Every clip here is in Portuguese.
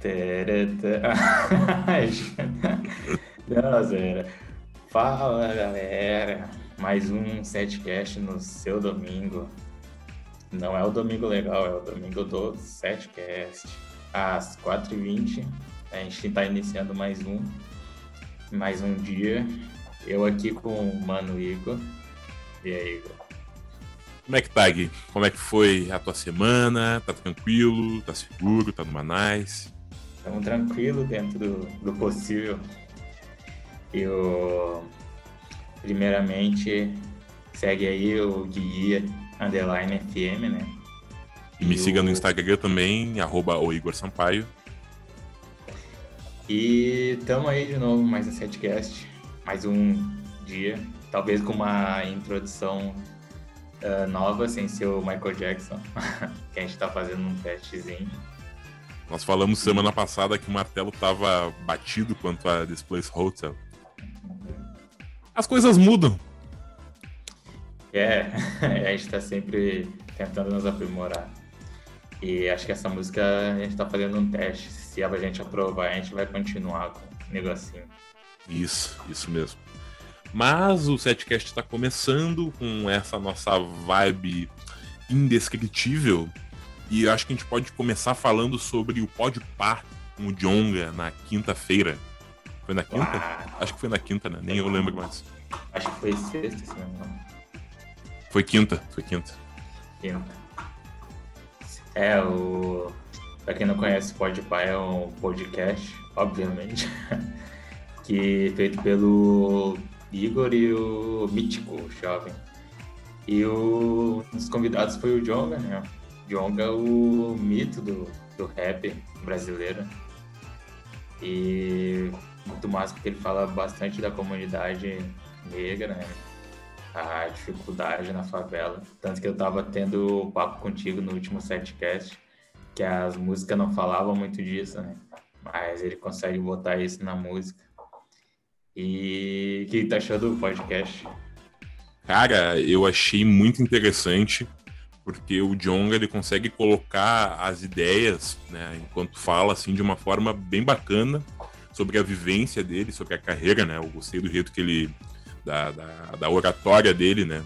Não, Zera. Fala, galera. Mais um setcast no seu domingo. Não é o domingo legal, é o domingo do setcast. Às 4h20, a gente está iniciando mais um. Mais um dia. Eu aqui com o Mano Igor. E aí, Igor? Como é que tá, Gui? Como é que foi a tua semana? Tá tranquilo? Tá seguro? Tá numa nice? Estamos tranquilos dentro do, do possível. Eu, primeiramente, segue aí o Guia Underline FM, né? E me siga no Instagram também, arroba o Igor Sampaio. E estamos aí de novo, mais um setcast, mais um dia, talvez com uma introdução uh, nova, sem ser o Michael Jackson, que a gente está fazendo um testezinho. Nós falamos semana passada que o martelo estava batido quanto a Displace Hotel. As coisas mudam. É, a gente está sempre tentando nos aprimorar. E acho que essa música a gente está fazendo um teste. Se a gente aprovar, a gente vai continuar com o negocinho. Isso, isso mesmo. Mas o setcast está começando com essa nossa vibe indescritível e acho que a gente pode começar falando sobre o pódio par com o Jonga na quinta-feira. Foi na quinta? Ah, acho que foi na quinta, né? Nem eu lembro mais. Acho que foi sexta, se não. Foi quinta, foi quinta. Quinta. É, o. Pra quem não conhece, o Podpah é um podcast, obviamente, que feito pelo Igor e o Mítico, o jovem. E o... um dos convidados foi o Jonga, né? Jonga é o mito do, do rap brasileiro. E muito massa porque ele fala bastante da comunidade negra, né? A dificuldade na favela. Tanto que eu tava tendo papo contigo no último setcast, que as músicas não falavam muito disso, né? Mas ele consegue botar isso na música. E o que tá achando do podcast? Cara, eu achei muito interessante porque o Jonga ele consegue colocar as ideias, né, enquanto fala assim de uma forma bem bacana sobre a vivência dele, sobre a carreira, né? Eu gostei do jeito que ele da, da, da oratória dele, né?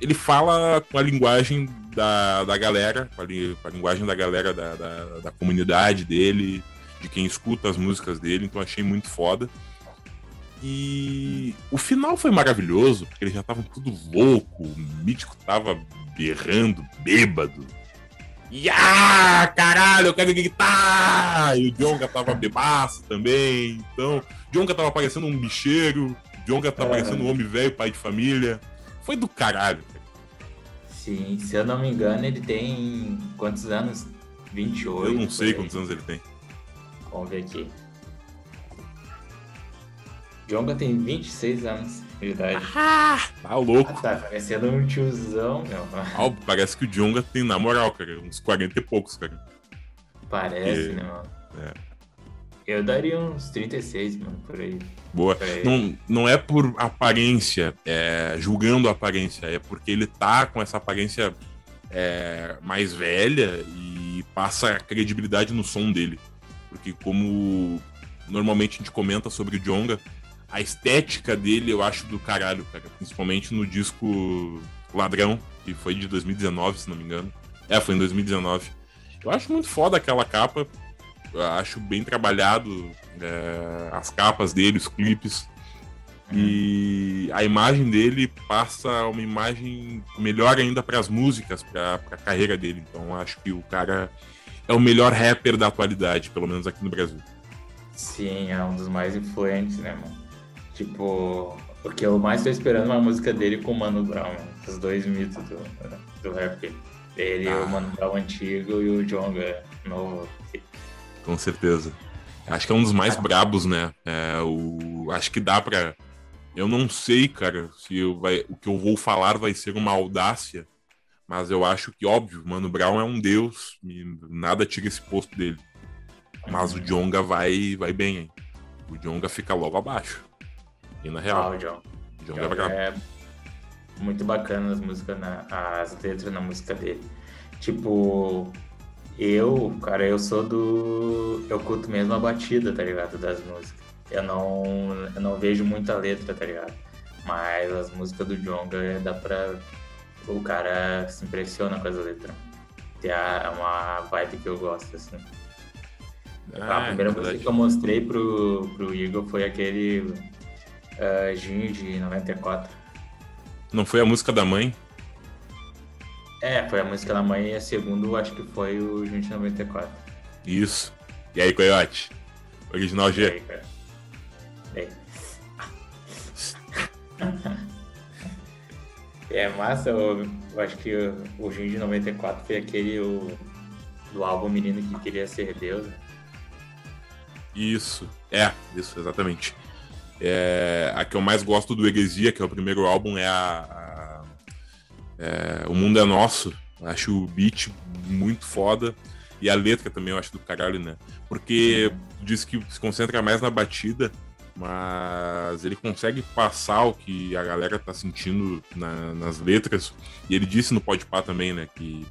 Ele fala com a linguagem da, da galera, com a, com a linguagem da galera da, da, da comunidade dele, de quem escuta as músicas dele, então achei muito foda. E o final foi maravilhoso, porque eles já estavam tudo louco, o Mítico tava berrando, bêbado. E ah, caralho, eu quero gritar! E o Jonga tava bebaço também. Então, o Jonga tava parecendo um bicheiro, o Jonga tava é. parecendo um homem velho, pai de família. Foi do caralho. Sim, se eu não me engano, ele tem quantos anos? 28? Eu não sei quantos anos ele tem. Vamos ver aqui. Jonga tem 26 anos de idade. Ah, tá louco. Ah, tá parecendo um tiozão, meu. Ah, parece que o Jonga tem, na moral, cara, uns 40 e poucos, cara. Parece, né, mano? É. Eu daria uns 36, mano, por aí. Boa. Por aí. Não, não é por aparência, é, julgando a aparência, é porque ele tá com essa aparência é, mais velha e passa credibilidade no som dele. Porque como normalmente a gente comenta sobre o Jonga, a estética dele eu acho do caralho, cara. Principalmente no disco Ladrão, que foi de 2019, se não me engano. É, foi em 2019. Eu acho muito foda aquela capa. Eu acho bem trabalhado é, as capas dele, os clipes. E a imagem dele passa uma imagem melhor ainda para as músicas, para a carreira dele. Então acho que o cara é o melhor rapper da atualidade, pelo menos aqui no Brasil. Sim, é um dos mais influentes, né, mano? Tipo, o que eu mais tô esperando é uma música dele com o Mano Brown, os dois mitos do, do rap. Ele, ah. o Mano Brown antigo e o Jonga novo. Com certeza. Acho que é um dos mais brabos, né? É, o, acho que dá pra. Eu não sei, cara, se eu vai, o que eu vou falar vai ser uma audácia, mas eu acho que, óbvio, Mano Brown é um deus, nada tira esse posto dele. Mas o Jonga vai, vai bem, hein? O Jonga fica logo abaixo. E na real. Ah, o John. John, John é muito bacana as músicas, na, as letras na música dele. Tipo, Eu, cara, eu sou do. Eu curto mesmo a batida, tá ligado? Das músicas. Eu não, eu não vejo muita letra, tá ligado? Mas as músicas do Jonga dá pra. O cara se impressiona com as letras. É uma vibe que eu gosto, assim. Ah, a primeira música que eu mostrei pro, pro Igor foi aquele uh, Gin de 94. Não foi a música da mãe? É, foi a música da mãe e a segunda acho que foi o Gin de 94. Isso. E aí, Coyote? Original G. E aí, cara? E aí? é massa, eu, eu, acho que o, o Gin de 94 foi aquele o, do álbum Menino que Queria Ser Deus. Isso, é, isso, exatamente. É, a que eu mais gosto do Heresia, que é o primeiro álbum, é a, a é, O Mundo é Nosso. Acho o beat muito foda. E a letra também eu acho do caralho, né? Porque diz que se concentra mais na batida, mas ele consegue passar o que a galera tá sentindo na, nas letras. E ele disse no Podpah também, né? Que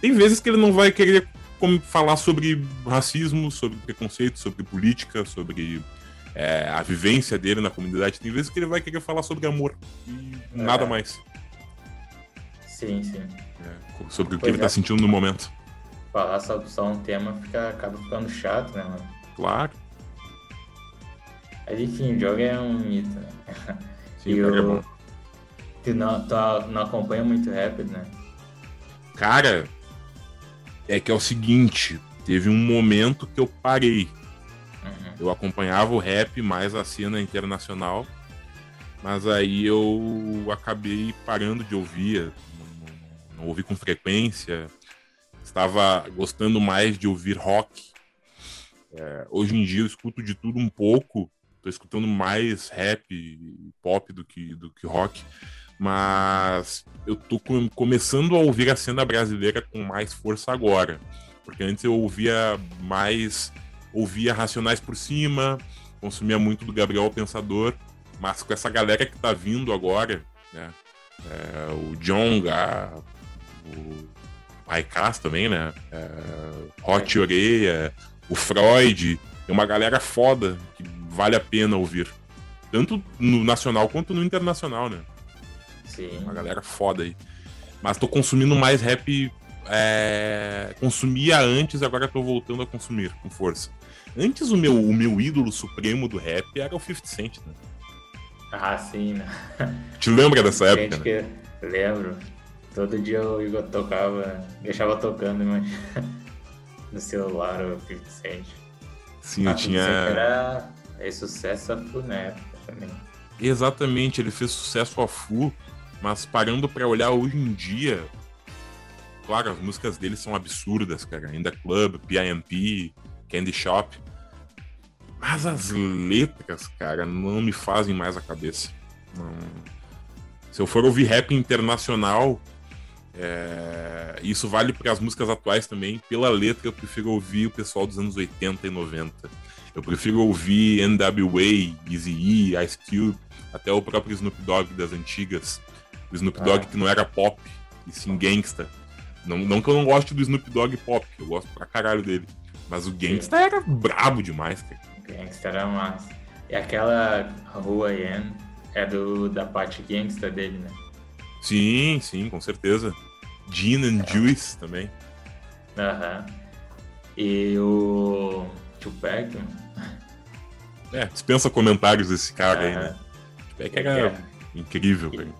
tem vezes que ele não vai querer como falar sobre racismo, sobre preconceito, sobre política, sobre é, a vivência dele na comunidade. Tem vezes que ele vai querer falar sobre amor e é. nada mais. Sim, sim. É, sobre o que ele está é. sentindo no momento. Falar só um tema fica, acaba ficando chato, né, mano? Claro. Mas enfim, o jogo é um mito, né? Sim, e o é bom. Tu não, tu não acompanha muito rap, né? Cara, é que é o seguinte, teve um momento que eu parei. Eu acompanhava o rap mais a cena internacional, mas aí eu acabei parando de ouvir, não, não ouvi com frequência. Estava gostando mais de ouvir rock. É, hoje em dia eu escuto de tudo um pouco. Estou escutando mais rap, pop do que, do que rock mas eu tô com, começando a ouvir a cena brasileira com mais força agora. Porque antes eu ouvia mais. Ouvia Racionais por cima, consumia muito do Gabriel Pensador, mas com essa galera que tá vindo agora, né? É, o Jonga, o Raikás também, né? É, Hot Oreia, o Freud, é uma galera foda que vale a pena ouvir. Tanto no nacional quanto no internacional, né? Sim. Uma galera foda aí. Mas tô consumindo mais rap. É... Consumia antes, agora tô voltando a consumir com força. Antes o meu, o meu ídolo supremo do rap era o 50 Cent, né? Ah, sim, né? Te lembra dessa época? Que... Lembro. Todo dia o Igor tocava, deixava tocando mas... no celular o 50 Cent. Sim, eu tinha. Era é sucesso a full na época também. Exatamente, ele fez sucesso a full. Mas parando para olhar hoje em dia, claro, as músicas dele são absurdas, cara. Ainda Club, PIMP, Candy Shop. Mas as letras, cara, não me fazem mais a cabeça. Não... Se eu for ouvir rap internacional, é... isso vale para as músicas atuais também. Pela letra, eu prefiro ouvir o pessoal dos anos 80 e 90. Eu prefiro ouvir NWA, Eazy-E, Ice Cube, até o próprio Snoop Dogg das antigas. O Snoop Dogg ah. que não era pop, e sim gangsta. Não, não que eu não goste do Snoop Dogg pop, eu gosto pra caralho dele. Mas o gangsta era brabo demais, cara. O gangsta era massa. E aquela Rua Ian é do, da parte gangsta dele, né? Sim, sim, com certeza. Gin and é. Juice também. Aham. E o Tupac. É, dispensa comentários desse cara aí, né? Tupac era é. incrível, velho.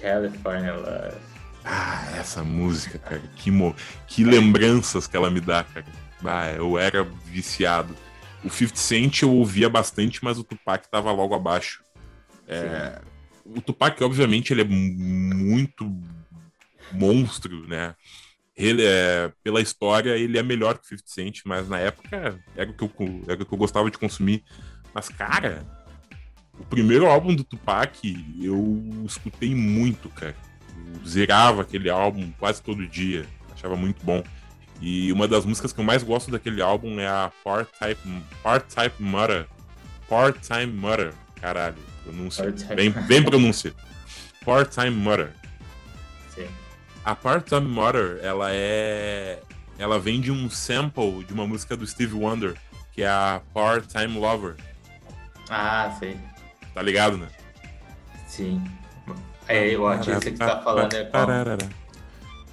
California Love. Ah, essa música, cara. Que, mo... que lembranças que ela me dá, cara. Ah, eu era viciado. O 50 Cent eu ouvia bastante, mas o Tupac tava logo abaixo. É... O Tupac, obviamente, ele é muito monstro, né? Ele é, pela história, ele é melhor que o 50 Cent, mas na época era o que eu, era o que eu gostava de consumir. Mas, cara, o primeiro álbum do Tupac eu escutei muito, cara. Eu zerava aquele álbum quase todo dia. Achava muito bom. E uma das músicas que eu mais gosto daquele álbum é a Part-Type Part -type Mother. Part-Time Mother. Caralho, pronúncia. Bem, bem pronúncia. Part-Time Mother. Sim. A Part-Time Mother, ela é ela vem de um sample de uma música do Steve Wonder, que é a Part-Time Lover. Ah, sei. Tá ligado, né? Sim. É, o artista que tá falando é qual?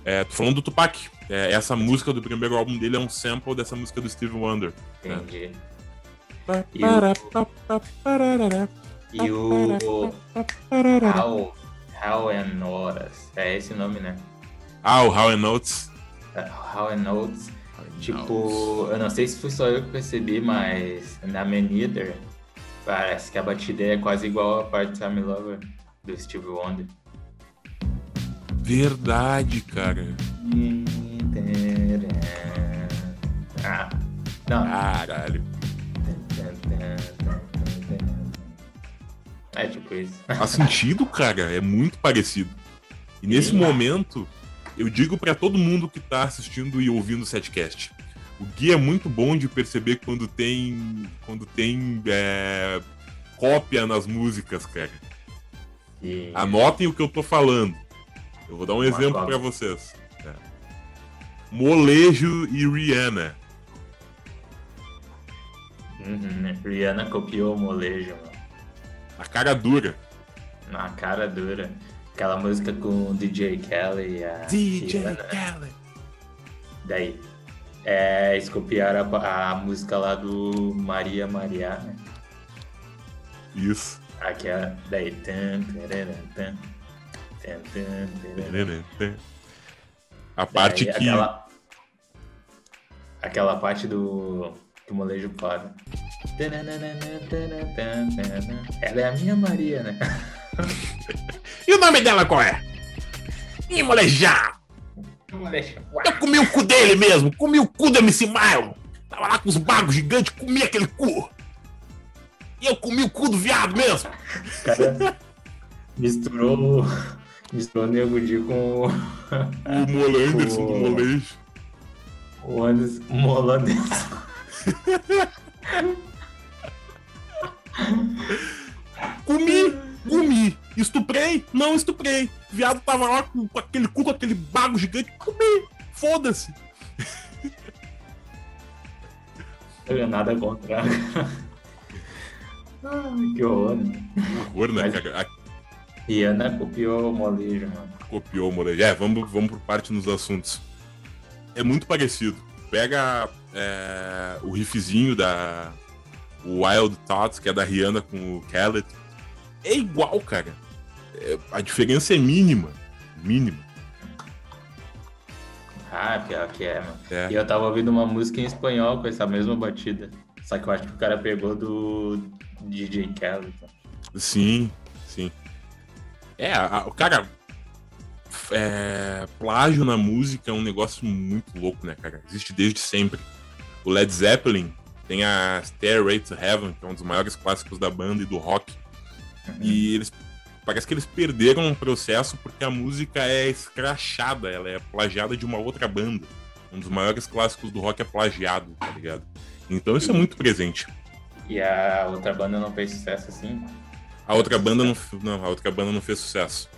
É, tô falando do Tupac. É, essa música do primeiro álbum dele é um sample dessa música do Steve Wonder. Entendi. E o... E o... How, How and Horas. É esse nome, né? Ah, o How and Notes. How and Notes. Tipo, eu não sei se foi só eu que percebi, mas na Maneither parece que a batida é quase igual a Part-Time Lover do Steve Wonder. Verdade, cara. Ah, não. Caralho. É tipo isso. Faz sentido, cara. É muito parecido. E nesse Sim. momento, eu digo pra todo mundo que tá assistindo e ouvindo o setcast. O Gui é muito bom de perceber quando tem. quando tem é, cópia nas músicas, cara. E... Anotem o que eu tô falando. Eu vou dar um Uma exemplo cópia. pra vocês. Molejo e Rihanna. Uhum. Rihanna copiou o molejo, mano. A cara dura. Na cara dura. Aquela música com o DJ Kelly e a Rihanna. Khaled. Daí. É, eles copiaram a, a música lá do Maria Maria, né? Isso. Aquela. Daí. Tan, tararã, tan, tan, tan, tararã. A parte Daí, que. Aquela, aquela parte do. Que o molejo para. Ela é a minha Maria, né? E o nome dela qual é? Ih, molejar! Eu comi o cu dele mesmo, comi o cu do MC Milo. Tava lá com os bagos gigantes, comi aquele cu. E eu comi o cu do viado mesmo. Cara misturou. Misturou o Nego Di com o- O Molanderson do Pô. molejo. o Anderson o holandês. Comi, comi. Estuprei? Não estuprei. O viado tava lá com, com aquele cu, com aquele bago gigante. Comi. Foda-se. Não tenho nada contra. Ai, que horror, né? Horror, né, Mas- Rihanna copiou o molejo, mano. copiou o molejo. É, vamos, vamos por parte nos assuntos. É muito parecido. Pega é, o riffzinho da Wild Thoughts, que é da Rihanna com o Khaled. É igual, cara. É, a diferença é mínima. Mínima. Ah, pior que é, mano. É. E eu tava ouvindo uma música em espanhol com essa mesma batida. Só que eu acho que o cara pegou do DJ Kelly. então. Sim. É, a- o cara. É, plágio na música é um negócio muito louco, né, cara? Existe desde sempre. O Led Zeppelin tem a Stairway to Heaven, que é um dos maiores clássicos da banda e do rock. E eles. Parece que eles perderam um processo porque a música é escrachada, ela é plagiada de uma outra banda. Um dos maiores clássicos do rock é plagiado, tá ligado? Então isso é muito presente. E a outra banda não fez sucesso assim. A outra banda não, não, a outra banda não fez sucesso.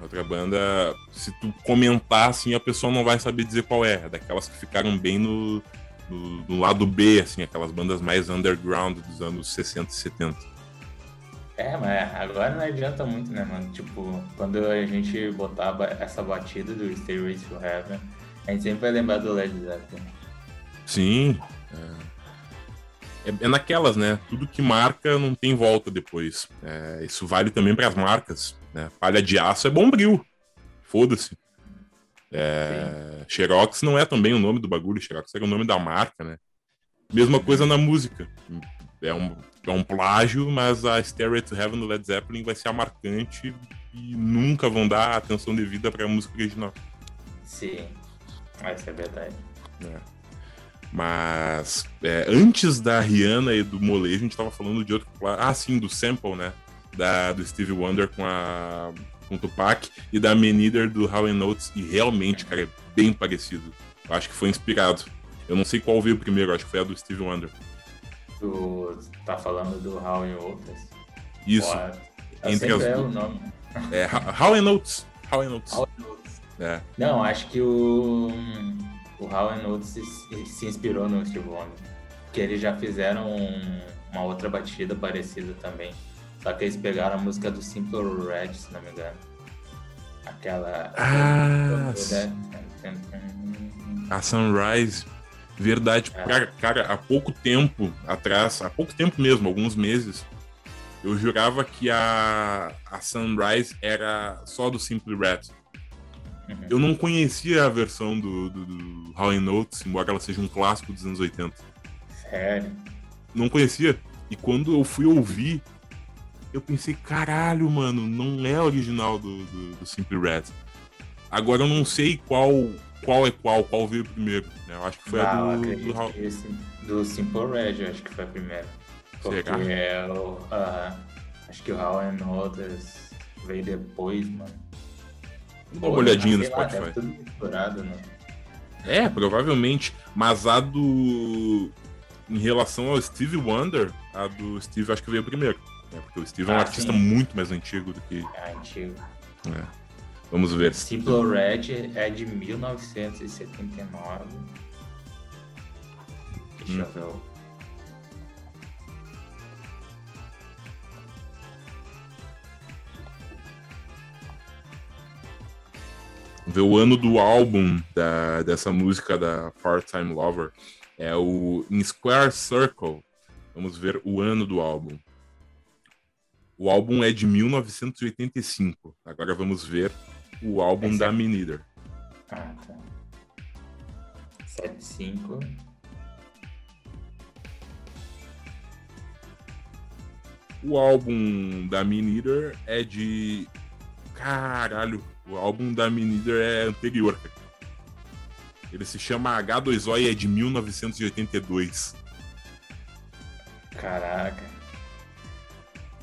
A outra banda, se tu comentar assim, a pessoa não vai saber dizer qual é. É daquelas que ficaram bem no, no, no lado B, assim, aquelas bandas mais underground dos anos 60 e 70. É, mas agora não adianta muito, né, mano? Tipo, quando a gente botar essa batida do Stairway to Heaven, a gente sempre vai lembrar do Led Zeppelin. Sim. É, é, é naquelas, né? Tudo que marca não tem volta depois. É, isso vale também para as marcas. Né? Palha de aço é bombril. Foda-se. É, Xerox não é também o nome do bagulho, Xerox era o nome da marca, né? Mesma coisa na música. É um, é um plágio, mas a Stairway to Heaven do Led Zeppelin vai ser a marcante e nunca vão dar atenção devida para a música original. Sim, essa é verdade. né? Mas é, antes da Rihanna e do Molejo, a gente tava falando de outro. Ah, sim, do sample, né? Da, do Stevie Wonder com a com o Tupac e da Meneder do How Notes. E realmente, cara, é bem parecido. Eu acho que foi inspirado. Eu não sei qual veio primeiro, acho que foi a do Stevie Wonder. Tu tá falando do How Outras? Isso, Entre Entre sempre as é o nome. é How Notes. How Notes. How Outras. É. Não, acho que o. o Howard Oates se, se inspirou no Steve Wonder. Que eles já fizeram um, uma outra batida parecida também. Só que eles pegaram a música do Simple Red, se não me engano. Aquela. Ah, a Sunrise. Verdade. É. Cara, cara, há pouco tempo atrás, há pouco tempo mesmo, alguns meses, eu jurava que a, a Sunrise era só do Simple Red. Uhum. Eu não conhecia a versão do, do, do Howling Notes, embora ela seja um clássico dos anos 80. Sério? Não conhecia. E quando eu fui ouvir, eu pensei, caralho, mano, não é original do, do, do Simple Red. Agora eu não sei qual qual é qual, qual veio primeiro. Né? Eu acho que foi ah, a do, do, esse, do Simple Red, eu acho que foi a primeira. Porque Será? é o, uh, acho que o How and Others veio depois, mano. Dar uma olhadinha no Spotify. Lá, tudo misturado, né? É, provavelmente. Mas a do. Em relação ao Steve Wonder, a do Steve acho que veio primeiro. Né? Porque o Steve ah, é um ah, artista sim. muito mais antigo do que. É antigo. É. Vamos ver. Simple Red é de 1979. Deixa hum. eu ver. Ver o ano do álbum da, dessa música da Part-Time Lover. É o In Square Circle. Vamos ver o ano do álbum. O álbum é de 1985. Agora vamos ver o álbum Esse da é... Ah, tá. 75. O álbum da Minider é de. Caralho, o álbum da Minider é anterior. Ele se chama H2O e é de 1982. Caraca.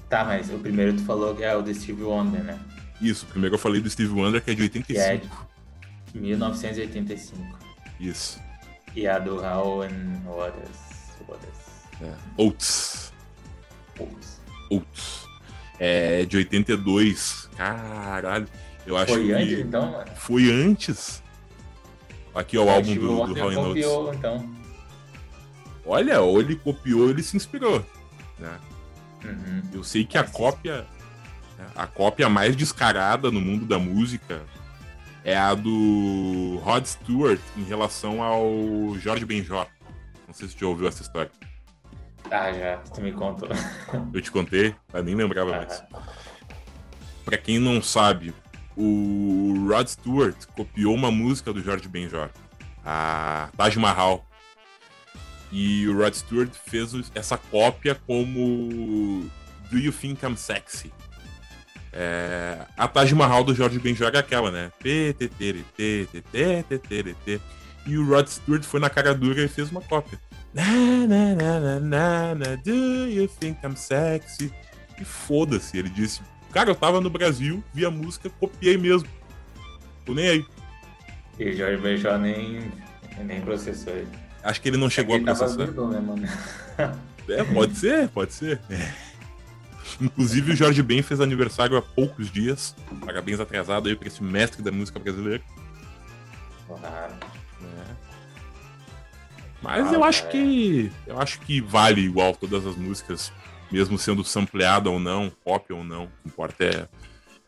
Tá, mas o primeiro tu falou que é o do Steve Wonder, né? Isso, primeiro eu falei do Steve Wonder, que é de 85. Que é de 1985. Isso. E a do How and Waters. É. Oates. Oates. Oates. É de 82. Caralho. Eu acho foi que. antes, então, mano? Foi antes. Aqui é o álbum do, do How copiou, então. Olha, ou ele copiou, ou ele se inspirou. Né? Uhum. Eu sei que a cópia a cópia mais descarada no mundo da música é a do Rod Stewart em relação ao Jorge Benjor. Não sei se você já ouviu essa história. Ah, já. Tu me contou. Eu te contei? Eu nem lembrava ah. mais. Pra quem não sabe, o Rod Stewart copiou uma música do Jorge Benjor, a Taj Mahal. E o Rod Stewart fez essa cópia como Do You Think I'm Sexy? É, a Taj Mahal do Jorge Benjor é aquela, né? E o Rod Stewart foi na cara dura e fez uma cópia. Na, na, na, na, na, do you think I'm sexy? E foda-se, ele disse. Cara, eu tava no Brasil, vi a música, copiei mesmo. Tô nem aí. E o Jorge Benjor nem, nem processou ele. Acho que ele não chegou é a processar. Vivo, né, mano? É, pode ser, pode ser. É. Inclusive, o Jorge Ben fez aniversário há poucos dias. Parabéns atrasado aí para esse mestre da música brasileira. Claro. É. Mas ah, eu acho é. que. Eu acho que vale igual todas as músicas, mesmo sendo sampleada ou não, pop ou não. O que importa é,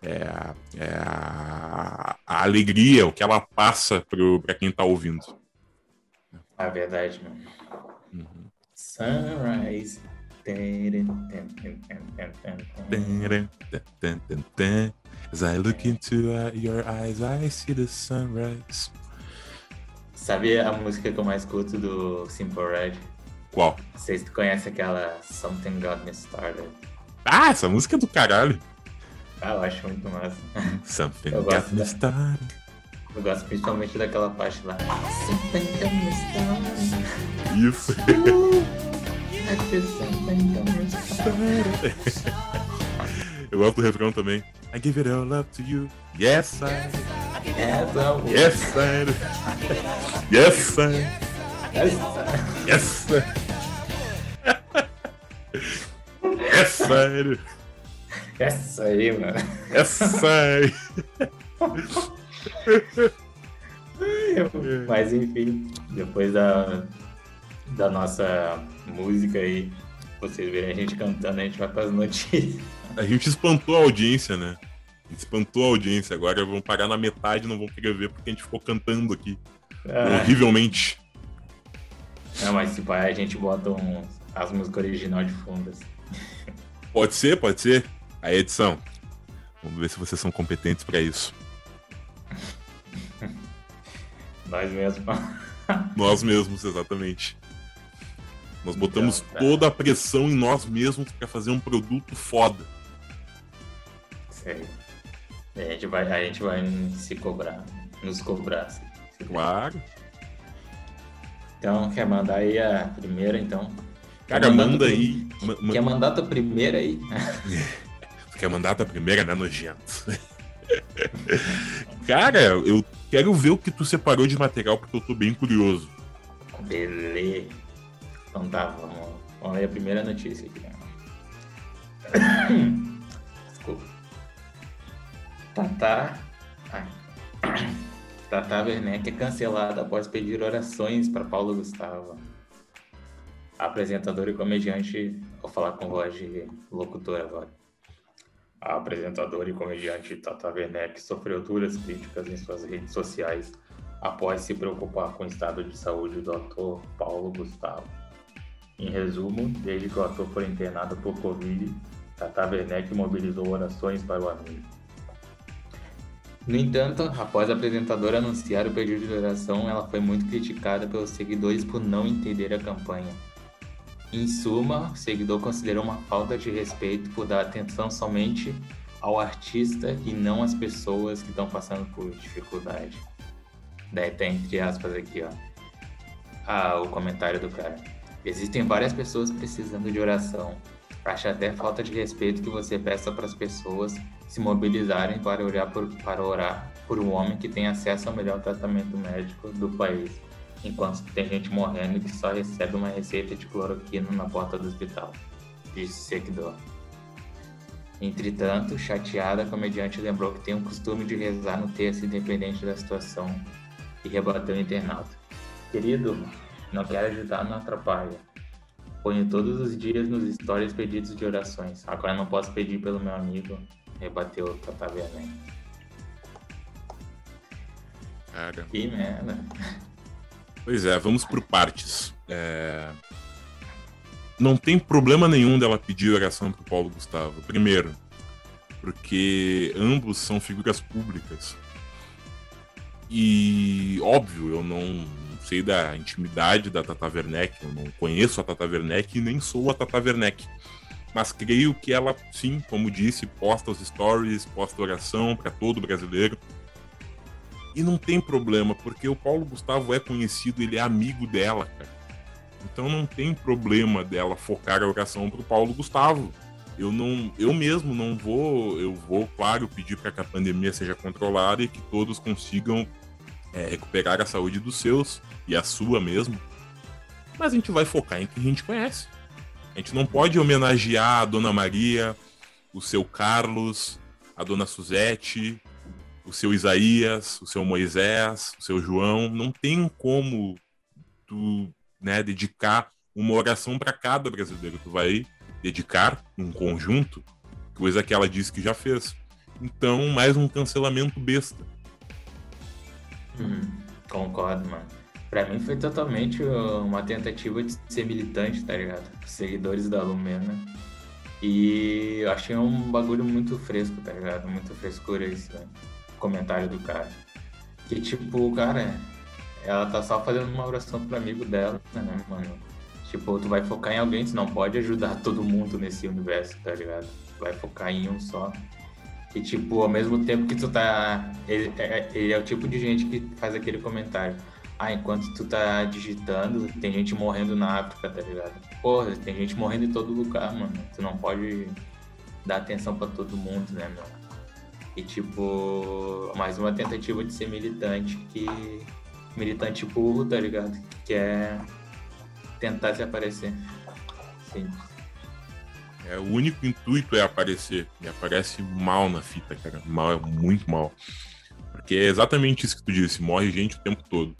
é, é a, a, alegria, o que ela passa para quem tá ouvindo. A é verdade, mano. Uhum. Sunrise. As I look into uh, your eyes, I see the sunrise. Sabe a música que eu mais escuto do Simple Red? Qual? Não sei se tu conhece aquela Something Got Me Started. Ah, essa música é do caralho. Ah, eu acho muito massa. Something eu Got Me da... Started. Eu gosto principalmente daquela parte lá. Something Got Me Started. Isso. Eu gosto do refrão também. I give it all up to you. Yes, I. Yes, I. Yes, I. Yes, I. Yes, I. Yes, I. Essa aí, mano. Essa aí. Mas enfim, depois da, da nossa música aí, vocês verem a gente cantando, a gente vai para as notícias. A gente espantou a audiência, né? Espantou a audiência. Agora vão parar na metade não vão querer ver porque a gente ficou cantando aqui. Ah. Horrivelmente. Não, mas se pai, a gente bota um, as músicas original de fundo. Assim. Pode ser, pode ser. A edição. Vamos ver se vocês são competentes para isso. Nós mesmos. nós mesmos, exatamente. Nós botamos então, tá. toda a pressão em nós mesmos para fazer um produto foda. Sério. A gente vai, a gente vai se cobrar, nos cobrar. Assim, claro. Então, quer mandar aí a primeira, então? Cara, manda aí. Quer mandar a tua primeira aí? quer mandar a tua primeira, né, nojento? Cara, eu quero ver o que tu separou de material, porque eu tô bem curioso. Beleza. Então tá, vamos, vamos ler a primeira notícia aqui. Desculpa. Tatá. Tatá Werneck é cancelada após pedir orações para Paulo Gustavo. Apresentadora e comediante. Vou falar com voz de locutor agora. A apresentadora e comediante Tata Werneck sofreu duras críticas em suas redes sociais após se preocupar com o estado de saúde do ator Paulo Gustavo. Em resumo, desde que o ator foi internado por Covid, Tata Werneck mobilizou orações para o amigo. No entanto, após a apresentadora anunciar o pedido de oração, ela foi muito criticada pelos seguidores por não entender a campanha. Em suma, o seguidor considerou uma falta de respeito por dar atenção somente ao artista e não às pessoas que estão passando por dificuldade. Daí tá entre aspas aqui, ó. Ah, o comentário do cara. Existem várias pessoas precisando de oração. Acho até falta de respeito que você peça para as pessoas se mobilizarem para por, para orar por um homem que tem acesso ao melhor tratamento médico do país, enquanto tem gente morrendo que só recebe uma receita de cloroquina na porta do hospital, disse o seguidor. Entretanto, chateada, a comediante lembrou que tem o costume de rezar no texto independente da situação e rebateu o internauta. Querido, não quero ajudar, não atrapalha. Ponho todos os dias nos stories pedidos de orações. Agora não posso pedir pelo meu amigo. Rebateu o. Cara. Que merda. Pois é, vamos por partes. É... Não tem problema nenhum dela pedir oração pro Paulo Gustavo. Primeiro, porque ambos são figuras públicas. E, óbvio, eu não sei da intimidade da Tata Werneck, eu não conheço a Tata Werneck e nem sou a Tata Werneck. Mas creio que ela, sim, como disse, posta os stories, posta oração para todo brasileiro. E não tem problema, porque o Paulo Gustavo é conhecido, ele é amigo dela, cara. Então não tem problema dela focar a oração pro Paulo Gustavo. Eu não, eu mesmo não vou, eu vou, claro, pedir para que a pandemia seja controlada e que todos consigam é, recuperar a saúde dos seus e a sua mesmo. Mas a gente vai focar em quem a gente conhece. A gente não pode homenagear a Dona Maria, o seu Carlos, a Dona Suzete, o seu Isaías, o seu Moisés, o seu João. Não tem como tu né, dedicar uma oração para cada brasileiro. Tu vai dedicar um conjunto, coisa que ela disse que já fez. Então, mais um cancelamento besta. Hum, concordo, mano. Pra mim foi totalmente uma tentativa de ser militante, tá ligado? Seguidores da Lumena. E eu achei um bagulho muito fresco, tá ligado? Muito frescura esse né? Comentário do cara. Que tipo, cara, ela tá só fazendo uma oração pro amigo dela, né, mano? Tipo, tu vai focar em alguém, tu não pode ajudar todo mundo nesse universo, tá ligado? Tu vai focar em um só. E, tipo, ao mesmo tempo que tu tá. Ele é, ele é o tipo de gente que faz aquele comentário. Ah, enquanto tu tá digitando, tem gente morrendo na África, tá ligado? Porra, tem gente morrendo em todo lugar, mano. Tu não pode dar atenção para todo mundo, né, meu? E, tipo, mais uma tentativa de ser militante que. Militante burro, tá ligado? Que é tentar se aparecer. Simples. É, o único intuito é aparecer. E aparece mal na fita, cara. Mal é muito mal. que é exatamente isso que tu disse, morre gente o tempo todo.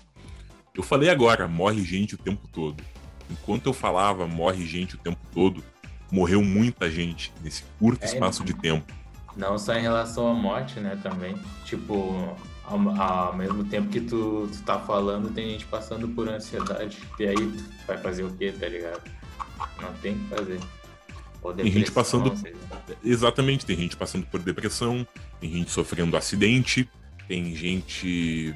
Eu falei agora, morre gente o tempo todo. Enquanto eu falava morre gente o tempo todo, morreu muita gente nesse curto é, espaço de tempo. Não só em relação à morte, né, também. Tipo, ao, ao mesmo tempo que tu, tu tá falando, tem gente passando por ansiedade. E aí tu vai fazer o quê, tá ligado? Não tem o que fazer. tem gente passando. Exatamente, tem gente passando por depressão, tem gente sofrendo acidente, tem gente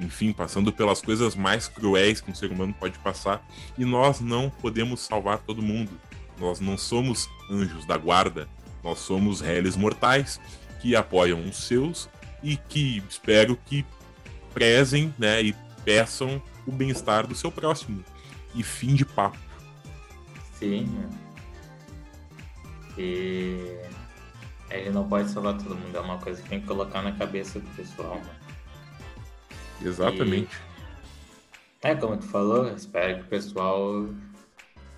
enfim, passando pelas coisas mais cruéis que um ser humano pode passar. E nós não podemos salvar todo mundo. Nós não somos anjos da guarda. Nós somos réis mortais que apoiam os seus e que espero que prezem né, e peçam o bem-estar do seu próximo. E fim de papo. Sim. E ele não pode salvar todo mundo, é uma coisa que tem que colocar na cabeça do pessoal, mano. Exatamente. E... É, como tu falou, espero que o pessoal,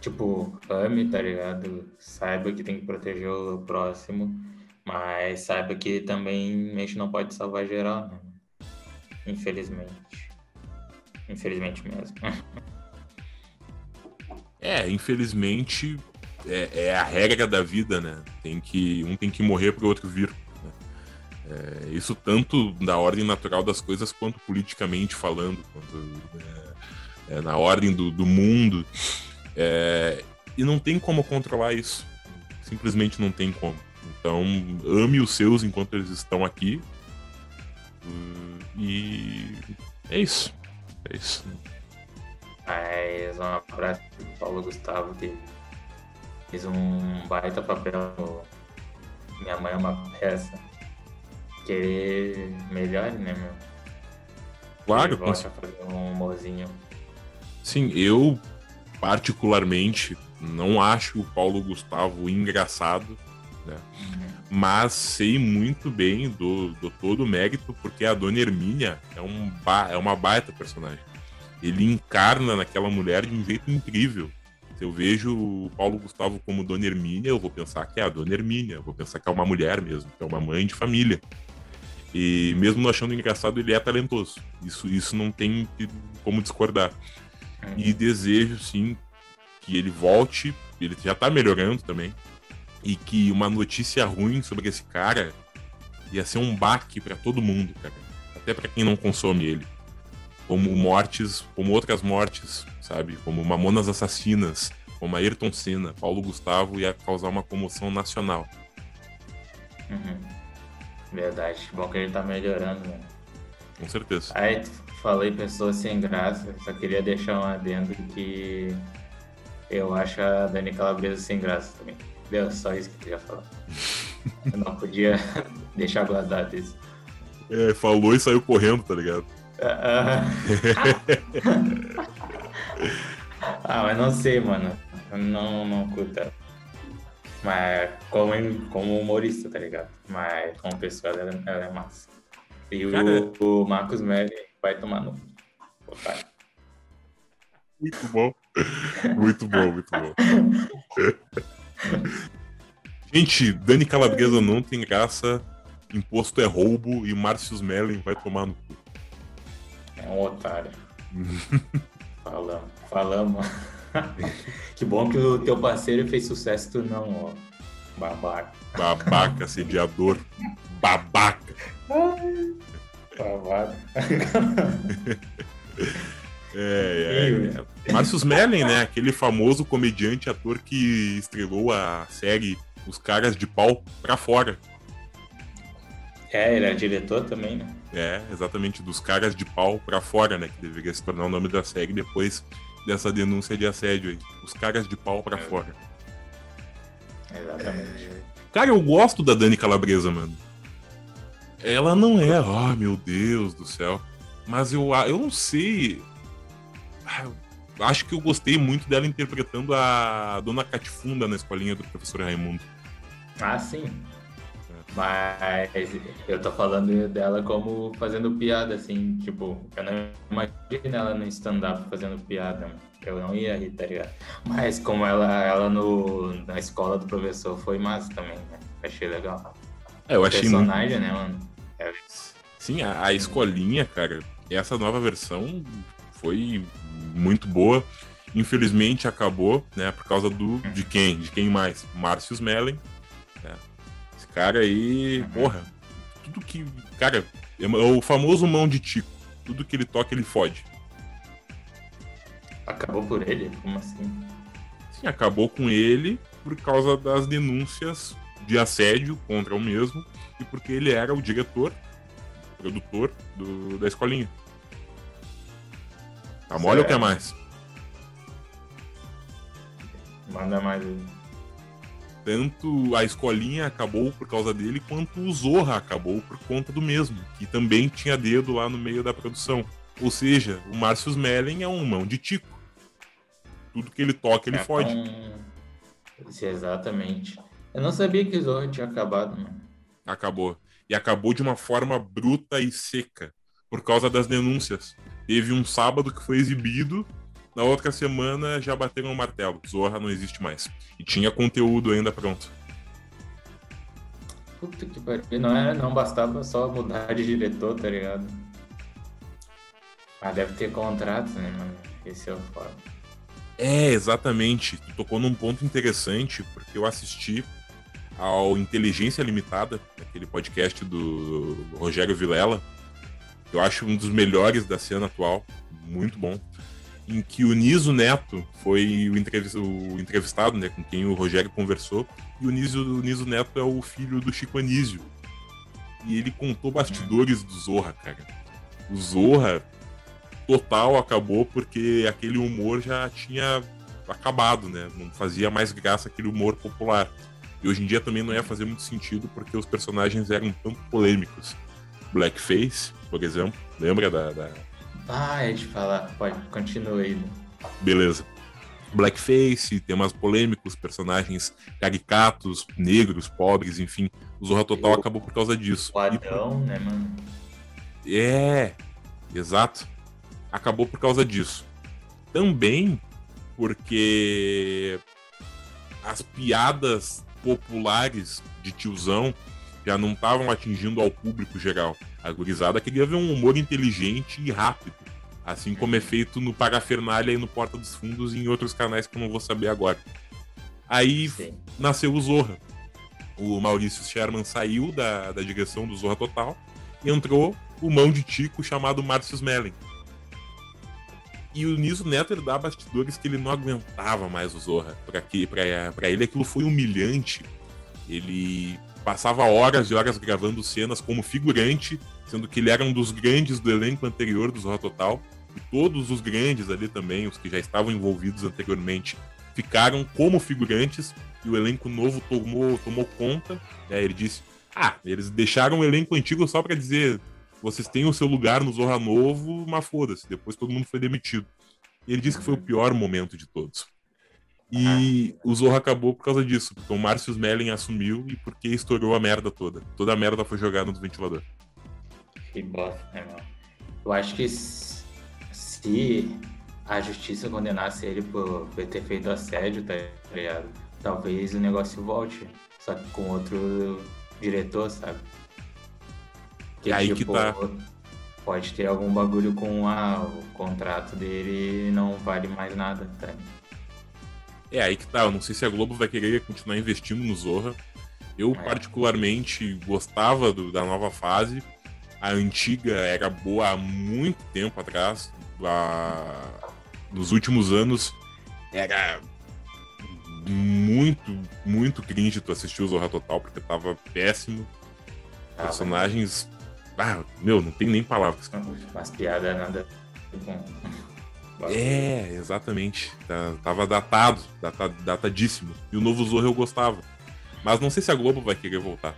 tipo, ame, tá ligado? Saiba que tem que proteger o próximo, mas saiba que também a gente não pode salvar geral, né? Infelizmente. Infelizmente mesmo. é, infelizmente é, é, a regra da vida, né? Tem que, um tem que morrer pro outro vir. É, isso tanto na ordem natural das coisas quanto politicamente falando, quanto, é, é, na ordem do, do mundo. É, e não tem como controlar isso. Simplesmente não tem como. Então, ame os seus enquanto eles estão aqui. E é isso. É isso. Mas um abraço pro Paulo Gustavo, que fez um baita papel. Minha mãe é uma peça querer melhor, né, meu? Claro. Ele fazer um humorzinho. Sim, eu particularmente não acho o Paulo Gustavo engraçado, né? Mas sei muito bem do, do todo o mérito, porque a Dona Hermínia é, um é uma baita personagem. Ele encarna naquela mulher de um jeito incrível. Se eu vejo o Paulo Gustavo como Dona Hermínia, eu vou pensar que é a Dona Hermínia, eu vou pensar que é uma mulher mesmo, que é uma mãe de família. E mesmo não achando engraçado, ele é talentoso. Isso, isso não tem como discordar. E desejo, sim, que ele volte. Ele já tá melhorando também. E que uma notícia ruim sobre esse cara ia ser um baque para todo mundo, cara. Até para quem não consome ele. Como mortes, como outras mortes, sabe? Como Mamonas Assassinas, como Ayrton Senna, Paulo Gustavo, ia causar uma comoção nacional. Uhum. Verdade. Bom que ele tá melhorando, né? Com certeza. Aí falei pessoas sem graça, só queria deixar um adendo que eu acho a Dani Calabresa sem graça também. Deu, só isso que eu queria falar. eu não podia deixar guardado isso. É, falou e saiu correndo, tá ligado? ah, mas não sei, mano. Não, não curto mas como, como humorista, tá ligado? Mas como pessoa, ela, ela é massa. E o, o Marcos Melli vai tomar no. Muito bom. Muito bom, muito bom. Gente, Dani Calabresa não tem graça, imposto é roubo e Márcio Mellen vai tomar no cu. É um otário. falamos, falamos. que bom que o teu parceiro fez sucesso, tu não, ó. Babaca. Babaca, assediador. Babaca. Babaca. É, é, é. Mellen, né? Aquele famoso comediante ator que estrelou a série Os Caras de Pau pra Fora. É, ele é diretor também, né? É, exatamente, dos Caras de Pau pra Fora, né? Que deveria se tornar o nome da série depois dessa denúncia de assédio aí. Os caras de pau pra é. fora. Exatamente. Cara, eu gosto da Dani Calabresa, mano. Ela não é, oh meu Deus do céu. Mas eu, eu não sei. Ah, acho que eu gostei muito dela interpretando a Dona Catifunda na escolinha do professor Raimundo. Ah, sim. Mas eu tô falando dela como fazendo piada, assim, tipo, eu não imagino ela no stand-up fazendo piada, eu não ia rir, tá ligado? Mas como ela, ela no, na escola do professor foi massa também, né? Achei legal. É, eu achei personagem, muito... né, mano? É... Sim, a, a escolinha, cara, essa nova versão foi muito boa. Infelizmente acabou, né? Por causa do. De quem? De quem mais? Márcio Mellen. Né? Esse cara aí, porra, tudo que. Cara, é o famoso mão de Tico. Tudo que ele toca, ele fode. Acabou por ele? Como assim? Sim, acabou com ele por causa das denúncias de assédio contra o mesmo e porque ele era o diretor, produtor do, da escolinha. Tá mole ou quer mais? Manda mais. Tanto a escolinha acabou por causa dele, quanto o Zorra acabou por conta do mesmo, que também tinha dedo lá no meio da produção. Ou seja, o Márcio Smelling é um mão de tico. Tudo que ele toca, ele é, fode. Sim, exatamente. Eu não sabia que o Zorra tinha acabado, mano. Acabou. E acabou de uma forma bruta e seca, por causa das denúncias. Teve um sábado que foi exibido na outra semana já bateram o martelo. Zorra não existe mais. E tinha conteúdo ainda pronto. Puta que pariu. Não, é, não bastava só mudar de diretor, tá ligado? Mas deve ter contrato, né, mano? Esse é o foda. É, exatamente. Tu tocou num ponto interessante, porque eu assisti ao Inteligência Limitada, aquele podcast do Rogério Vilela. Eu acho um dos melhores da cena atual. Muito bom em que o Niso Neto foi o, entrevistado, né, com quem o Rogério conversou, e o Niso, o Niso Neto é o filho do Chico Anísio. E ele contou bastidores do Zorra, cara. O Zorra total acabou porque aquele humor já tinha acabado, né? Não fazia mais graça aquele humor popular. E hoje em dia também não ia fazer muito sentido porque os personagens eram tanto polêmicos. Blackface, por exemplo, lembra da, da ah, é de falar. Pode, continue aí. Né? Beleza. Blackface, temas polêmicos, personagens caricatos, negros, pobres, enfim. O Zorra Total acabou por causa disso. O Adão, e... né, mano? É, exato. Acabou por causa disso. Também porque as piadas populares de tiozão já não estavam atingindo ao público geral. A gurizada queria ver um humor inteligente e rápido, assim como é feito no Parafernália e no Porta dos Fundos e em outros canais que eu não vou saber agora. Aí Sim. nasceu o Zorra. O Maurício Sherman saiu da, da direção do Zorra Total e entrou o mão de Tico chamado Márcio Smelling. E o Niso Neto ele dá bastidores que ele não aguentava mais o Zorra. Pra, que, pra, pra ele aquilo foi humilhante. Ele passava horas e horas gravando cenas como figurante, sendo que ele era um dos grandes do elenco anterior do Zorra Total. E todos os grandes ali também, os que já estavam envolvidos anteriormente, ficaram como figurantes e o elenco novo tomou, tomou conta. Né? Ele disse: Ah, eles deixaram o elenco antigo só para dizer vocês têm o seu lugar no Zorra Novo, mas foda-se. Depois todo mundo foi demitido. Ele disse que foi o pior momento de todos. E o Zorro acabou por causa disso, porque o Márcio Smelling assumiu e porque estourou a merda toda. Toda a merda foi jogada no ventilador. Que bosta, né, mano? Eu acho que se a justiça condenasse ele por, por ter feito assédio, tá ligado? Talvez o negócio volte, só que com outro diretor, sabe? Que, aí tipo, que tá. Pode ter algum bagulho com ah, o contrato dele não vale mais nada, tá? É aí que tá, eu não sei se a Globo vai querer continuar investindo no Zorra. Eu, é. particularmente, gostava do, da nova fase. A antiga era boa há muito tempo atrás. A... Nos últimos anos era muito, muito cringe tu assistir o Zorra Total, porque tava péssimo. Personagens. Ah, meu, não tem nem palavras. Mas piada nada. É, exatamente. Tá, tava datado, data, datadíssimo. E o novo Zorro eu gostava. Mas não sei se a Globo vai querer voltar.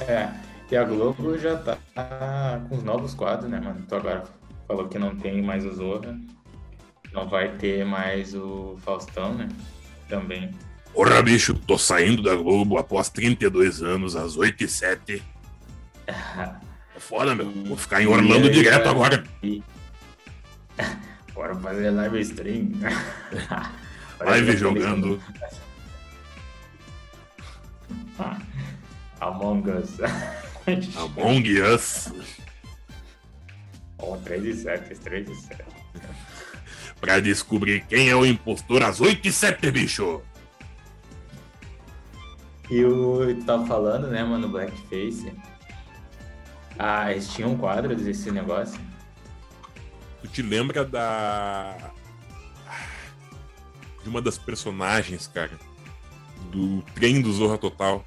É, e a Globo já tá com os novos quadros, né, mano? Então agora falou que não tem mais o Zorro. Não vai ter mais o Faustão, né? Também. Porra, bicho, tô saindo da Globo após 32 anos, às 8 e 7. É foda, meu. Vou ficar em Orlando e, direto agora. E... Bora fazer live stream. live jogando. Among Us. Among Us. Ó, oh, 3 e 7, 3 e 7. pra descobrir quem é o impostor às 8 e 7, bicho. E o tava falando, né, mano, Blackface. Ah, eles tinham um quadro desse negócio. Tu te lembra da. De uma das personagens, cara, do trem do Zorra Total.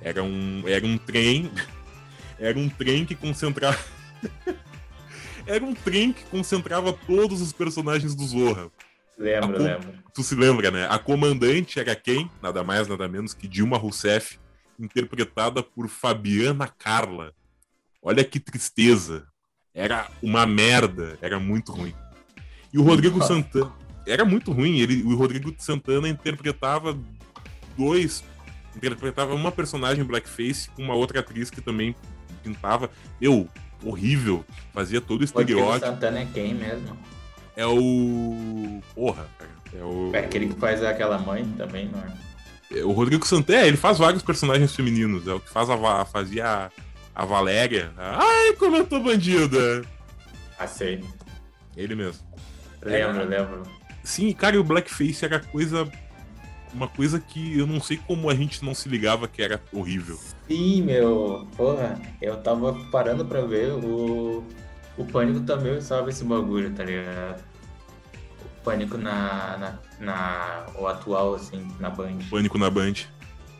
Era um, era um trem. Era um trem que concentrava. era um trem que concentrava todos os personagens do Zorra. Lembro, com... lembro. Tu se lembra, né? A comandante era quem? Nada mais, nada menos que Dilma Rousseff, interpretada por Fabiana Carla. Olha que tristeza. Era uma merda. Era muito ruim. E o Rodrigo Santana. Era muito ruim. Ele, o Rodrigo Santana interpretava dois. Interpretava uma personagem blackface com uma outra atriz que também pintava. Eu, horrível. Fazia todo o estereótipo. Rodrigo Santana é quem mesmo? É o. Porra, cara. É, o... é aquele que faz aquela mãe também, não é? O Rodrigo Santana, é, ele faz vários personagens femininos. É o que faz a, fazia a Valéria. Ai, como eu tô bandida! Ah, sei. Ele mesmo. Lembro, é, lembro. Sim, cara, e o Blackface era coisa. Uma coisa que eu não sei como a gente não se ligava que era horrível. Sim, meu. Porra, eu tava parando pra ver o. O Pânico também sabe esse bagulho, tá ligado? O Pânico na. na, na o atual, assim, na Band. Pânico na Band.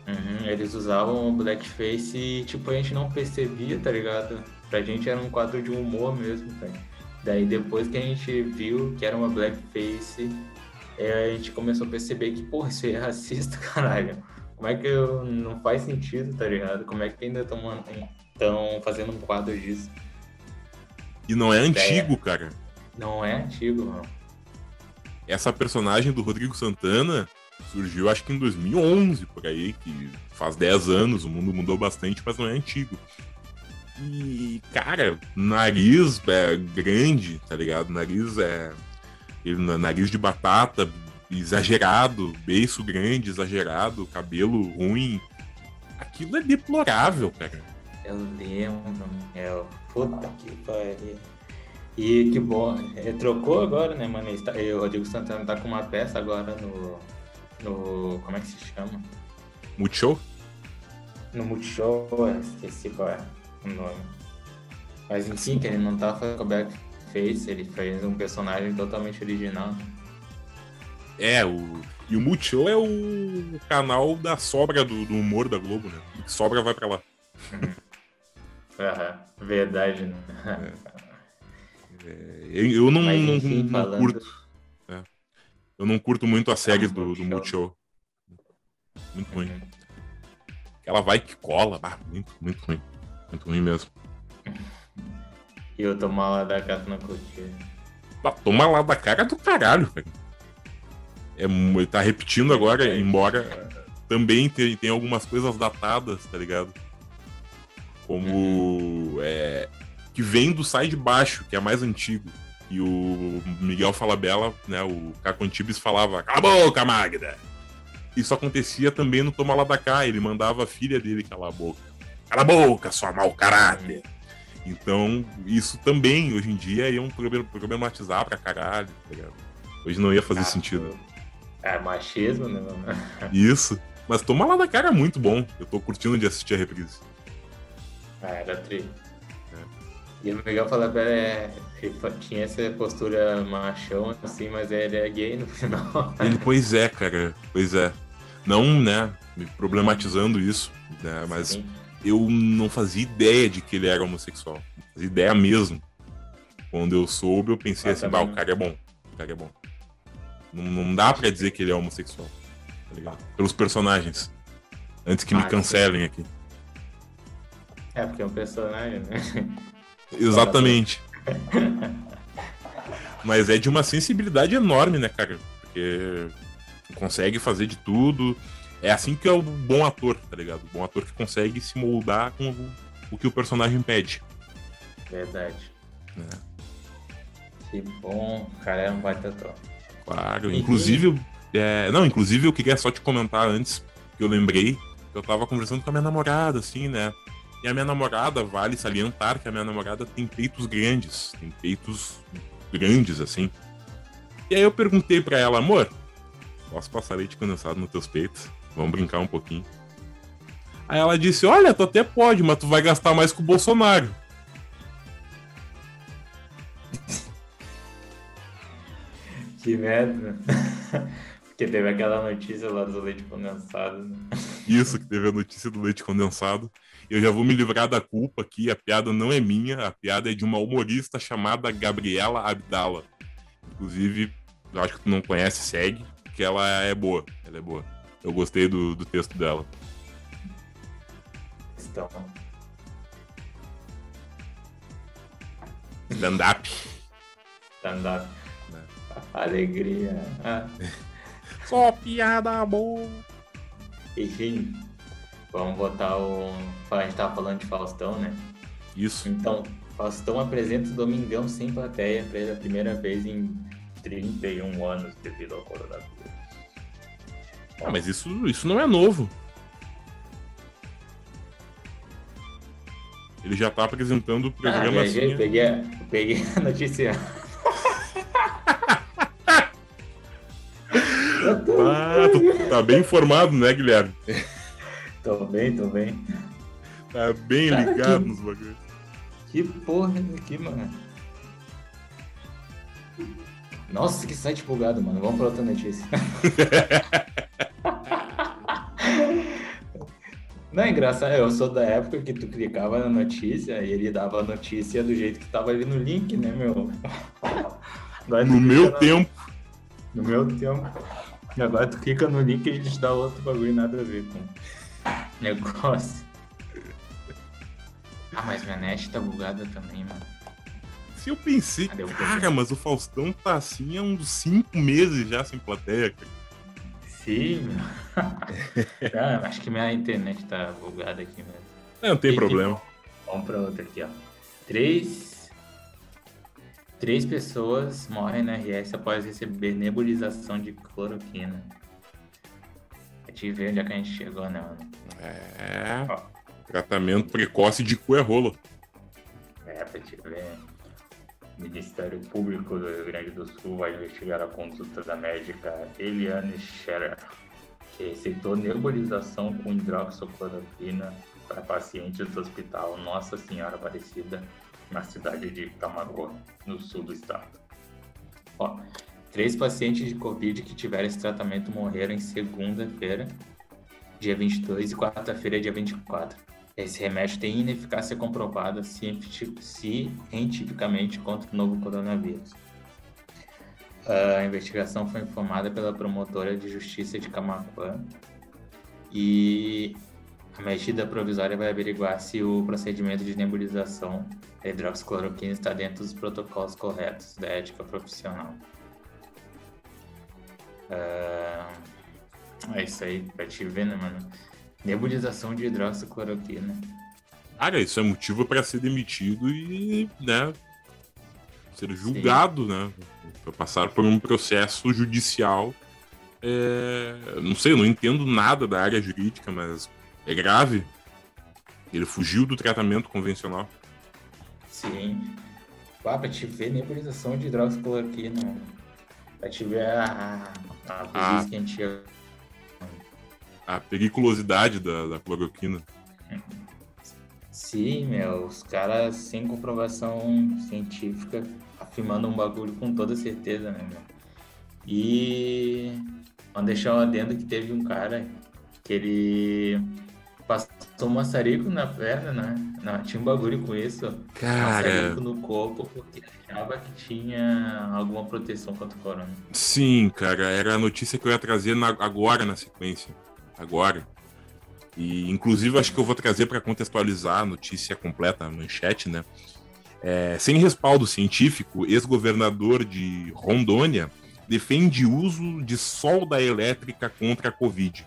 Uhum, eles usavam o blackface e, tipo, a gente não percebia, tá ligado? Pra gente era um quadro de humor mesmo, tá? Daí depois que a gente viu que era uma blackface, é, a gente começou a perceber que, porra, isso é racista, caralho. Como é que eu, não faz sentido, tá ligado? Como é que ainda estão fazendo um quadro disso? E não é antigo, é. cara. Não é antigo, mano. Essa personagem do Rodrigo Santana, surgiu acho que em 2011, por aí, que faz 10 anos, o mundo mudou bastante, mas não é antigo. E, cara, nariz é grande, tá ligado? Nariz é. Nariz de batata, exagerado, beiço grande, exagerado, cabelo ruim. Aquilo é deplorável, cara. Eu lembro, meu. Puta que pariu. E que bom. Ele trocou agora, né, mano? O Rodrigo Santana tá com uma peça agora no, no. Como é que se chama? Multishow? No Multishow, esqueci qual é o nome. Mas enfim, que ele não tá fazendo o Backface, ele fez um personagem totalmente original. É, o. E o Multishow é o canal da sobra do, do humor da Globo, né? O que sobra vai pra lá. Aham, verdade, né? É. É, eu, não, Mas, enfim, não, não falando... curto eu não curto muito as séries do, do Multishow. Muito ruim. Uhum. Ela vai que cola. Ah, muito, muito ruim. Muito ruim mesmo. E eu tomar lá da cara na curtida. Ah, toma lá da cara do caralho, velho. É, ele tá repetindo agora, embora também tem, tem algumas coisas datadas, tá ligado? Como. Uhum. É, que vem do Sai de Baixo, que é mais antigo. E o Miguel Falabella, né, o Caco Antibes falava, cala a boca, Magda! Isso acontecia também no Toma Lá da Cá, ele mandava a filha dele calar a boca. Cala a boca, sua mau caráter! Então, isso também, hoje em dia, é um problematizar pra caralho, tá ligado? Hoje não ia fazer ah, sentido. É machismo, né? Isso. Mas Toma Lá da Cara é muito bom. Eu tô curtindo de assistir a reprise. Ah, era tri. E o Miguel Falabella é, tinha essa postura machão, assim, mas ele é gay no final. Ele, pois é, cara, pois é. Não, né, problematizando isso, né, mas Sim. eu não fazia ideia de que ele era homossexual. Não fazia ideia mesmo. Quando eu soube, eu pensei ah, assim, bah, o cara é bom, o cara é bom. Não, não dá pra dizer que ele é homossexual, tá ligado? Pelos personagens. Antes que ah, me cancelem aqui. É, porque é um personagem, né? Exatamente. Mas é de uma sensibilidade enorme, né, cara? Porque consegue fazer de tudo. É assim que é o bom ator, tá ligado? O bom ator que consegue se moldar com o que o personagem pede. Verdade. É. Que bom, cara, é um baita ator. Claro, inclusive. É... Não, inclusive eu queria só te comentar antes, que eu lembrei, que eu tava conversando com a minha namorada, assim, né? E a minha namorada, vale salientar que a minha namorada tem peitos grandes, tem peitos grandes assim. E aí eu perguntei para ela, amor, posso passar leite condensado nos teus peitos? Vamos brincar um pouquinho. Aí ela disse: Olha, tu até pode, mas tu vai gastar mais com o Bolsonaro. Que merda. Porque teve aquela notícia lá do leite condensado. Né? Isso, que teve a notícia do leite condensado. Eu já vou me livrar da culpa aqui. A piada não é minha, a piada é de uma humorista chamada Gabriela Abdala. Inclusive, eu acho que tu não conhece, segue, porque ela é boa. Ela é boa. Eu gostei do, do texto dela. Então. Stand-up. Stand-up. Alegria. Ah. Só piada boa. Enfim, vamos botar o. A gente tava falando de Faustão, né? Isso. Então, Faustão apresenta o Domingão sem plateia pela primeira vez em 31 anos devido ao coronavírus. Ah, mas isso, isso não é novo. Ele já tá apresentando o programa ah, assim. Peguei, peguei a notícia Ah, tu tá bem informado, né, Guilherme? tô bem, tô bem. Tá bem Cara, ligado que... nos bagulhos. Que porra é aqui, mano? Nossa, que site bugado, mano. Vamos pra outra notícia. Não é engraçado, eu sou da época que tu clicava na notícia e ele dava a notícia do jeito que tava ali no link, né, meu? no meu na... tempo. No meu tempo. E agora tu clica no link e a gente dá outro bagulho nada a ver com negócio. Ah, mas minha net tá bugada também, mano. Se eu pensei, Cadê cara, mas o Faustão tá assim há uns 5 meses já sem plateia, cara. Sim, ah, acho que minha internet tá bugada aqui mesmo. Não, não tem e, problema. Vamos pra outra aqui, ó. Três Três pessoas morrem na RS após receber nebulização de cloroquina. A gente vê onde é que a gente chegou, né, mano? É. Ó. Tratamento precoce de cu é rolo. É, pra te ver. O Ministério Público do Rio Grande do Sul vai investigar a conduta da médica Eliane Scherer, que receitou nebulização com hidroxicloroquina para pacientes do Hospital Nossa Senhora Aparecida na cidade de Camagoa, no sul do estado. Ó, três pacientes de Covid que tiveram esse tratamento morreram em segunda-feira, dia 22, e quarta-feira, dia 24. Esse remédio tem ineficácia comprovada cientificamente contra o novo coronavírus. A investigação foi informada pela promotora de justiça de Camacuã e a medida provisória vai averiguar se o procedimento de nebulização da hidroxicloroquina está dentro dos protocolos corretos da ética profissional. Uh, é isso aí, pra te ver, né, mano? Nebulização de hidroxicloroquina. Cara, isso é motivo para ser demitido e, né, ser julgado, Sim. né? Pra passar por um processo judicial. É... Não sei, eu não entendo nada da área jurídica, mas é grave. Ele fugiu do tratamento convencional. Sim. Ah, pra te ver nebulização de hidroxicloroquina. Te ver a, a, a, a que a gente A periculosidade da, da cloroquina. Sim, meu. Os caras sem comprovação científica afirmando um bagulho com toda certeza, né, meu? E. Vamos deixar um adendo que teve um cara que ele passou maçarico na perna, né? Não, tinha um bagulho com isso. Cara. Maçarico no corpo porque achava que tinha alguma proteção contra o corona. Sim, cara. Era a notícia que eu ia trazer na, agora na sequência. Agora. E, inclusive, acho que eu vou trazer para contextualizar a notícia completa, a manchete, né? É, sem respaldo científico, ex-governador de Rondônia defende uso de solda elétrica contra a Covid.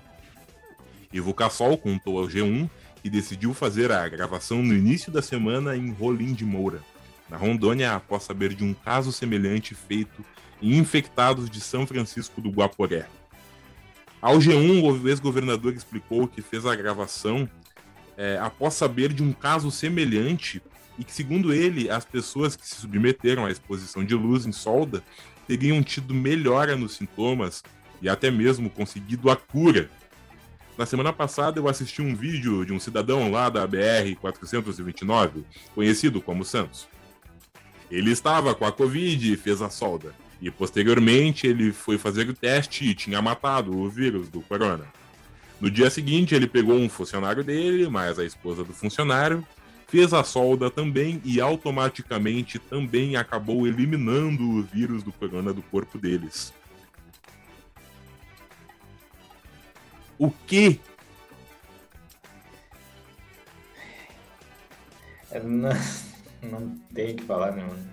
Ivo Cassol contou ao G1 que decidiu fazer a gravação no início da semana em Rolim de Moura, na Rondônia, após saber de um caso semelhante feito em infectados de São Francisco do Guaporé. Ao G1, o ex-governador explicou que fez a gravação é, após saber de um caso semelhante e que, segundo ele, as pessoas que se submeteram à exposição de luz em solda teriam tido melhora nos sintomas e até mesmo conseguido a cura. Na semana passada eu assisti um vídeo de um cidadão lá da BR 429, conhecido como Santos. Ele estava com a Covid e fez a solda. E posteriormente ele foi fazer o teste e tinha matado o vírus do corona. No dia seguinte, ele pegou um funcionário dele, mais a esposa do funcionário, fez a solda também e automaticamente também acabou eliminando o vírus do corona do corpo deles. O que? Não, não tem o que falar, né, mano?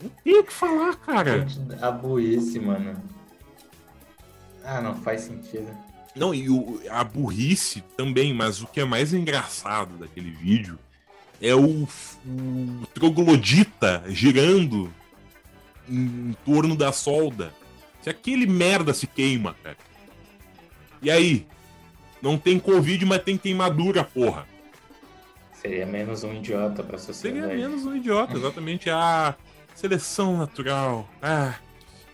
Não tem o que falar, cara. A burrice, mano. Ah, não faz sentido. Não, e o, a burrice também, mas o que é mais engraçado daquele vídeo é o, o troglodita girando em, em torno da solda. Se aquele merda se queima, cara. E aí? Não tem Covid, mas tem queimadura, porra. Seria menos um idiota pra sociedade. Seria menos um idiota, exatamente. A seleção natural. Ah,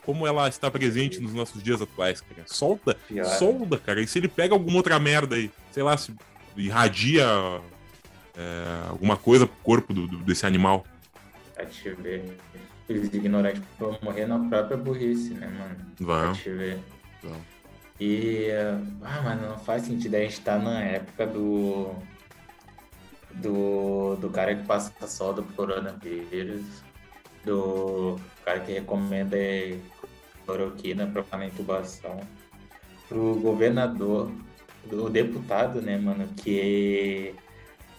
como ela está presente nos nossos dias atuais, cara. Solta, Pior. solda, cara. E se ele pega alguma outra merda aí, sei lá, se irradia é, alguma coisa pro corpo do, do, desse animal. Pra te ver. Eles ignorantes vão morrer na própria burrice, né, mano? Vão. Pra te ver. Vão. E. Ah, mano, não faz sentido. A gente tá na época do. Do, do cara que passa solda pro coronavírus do cara que recomenda cloroquina para intubação, pro governador, do deputado, né, mano, que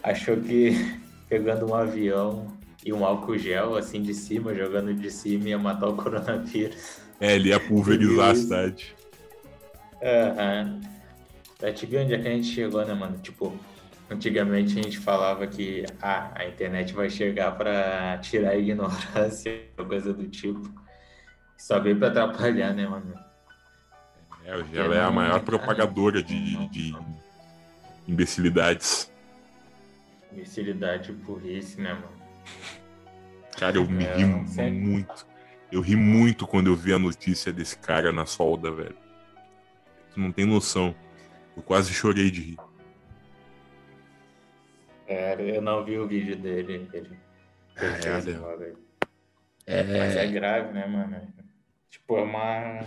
achou que pegando um avião e um álcool gel assim de cima, jogando de cima ia matar o coronavírus. É, ele ia pulverizar a cidade. Aham. Uhum. Pra te ver onde é que a gente chegou, né, mano? Tipo, Antigamente a gente falava que ah, a internet vai chegar para tirar a ignorância, coisa do tipo. Só veio para atrapalhar, né, mano? É, ela é a maior propagadora de, de imbecilidades. Imbecilidade burrice, né, mano? Cara, eu me é, ri muito. Eu ri muito quando eu vi a notícia desse cara na solda, velho. Tu não tem noção. Eu quase chorei de rir. É, eu não vi o vídeo dele. Ele é, é... Mas é grave, né, mano? Tipo, é uma.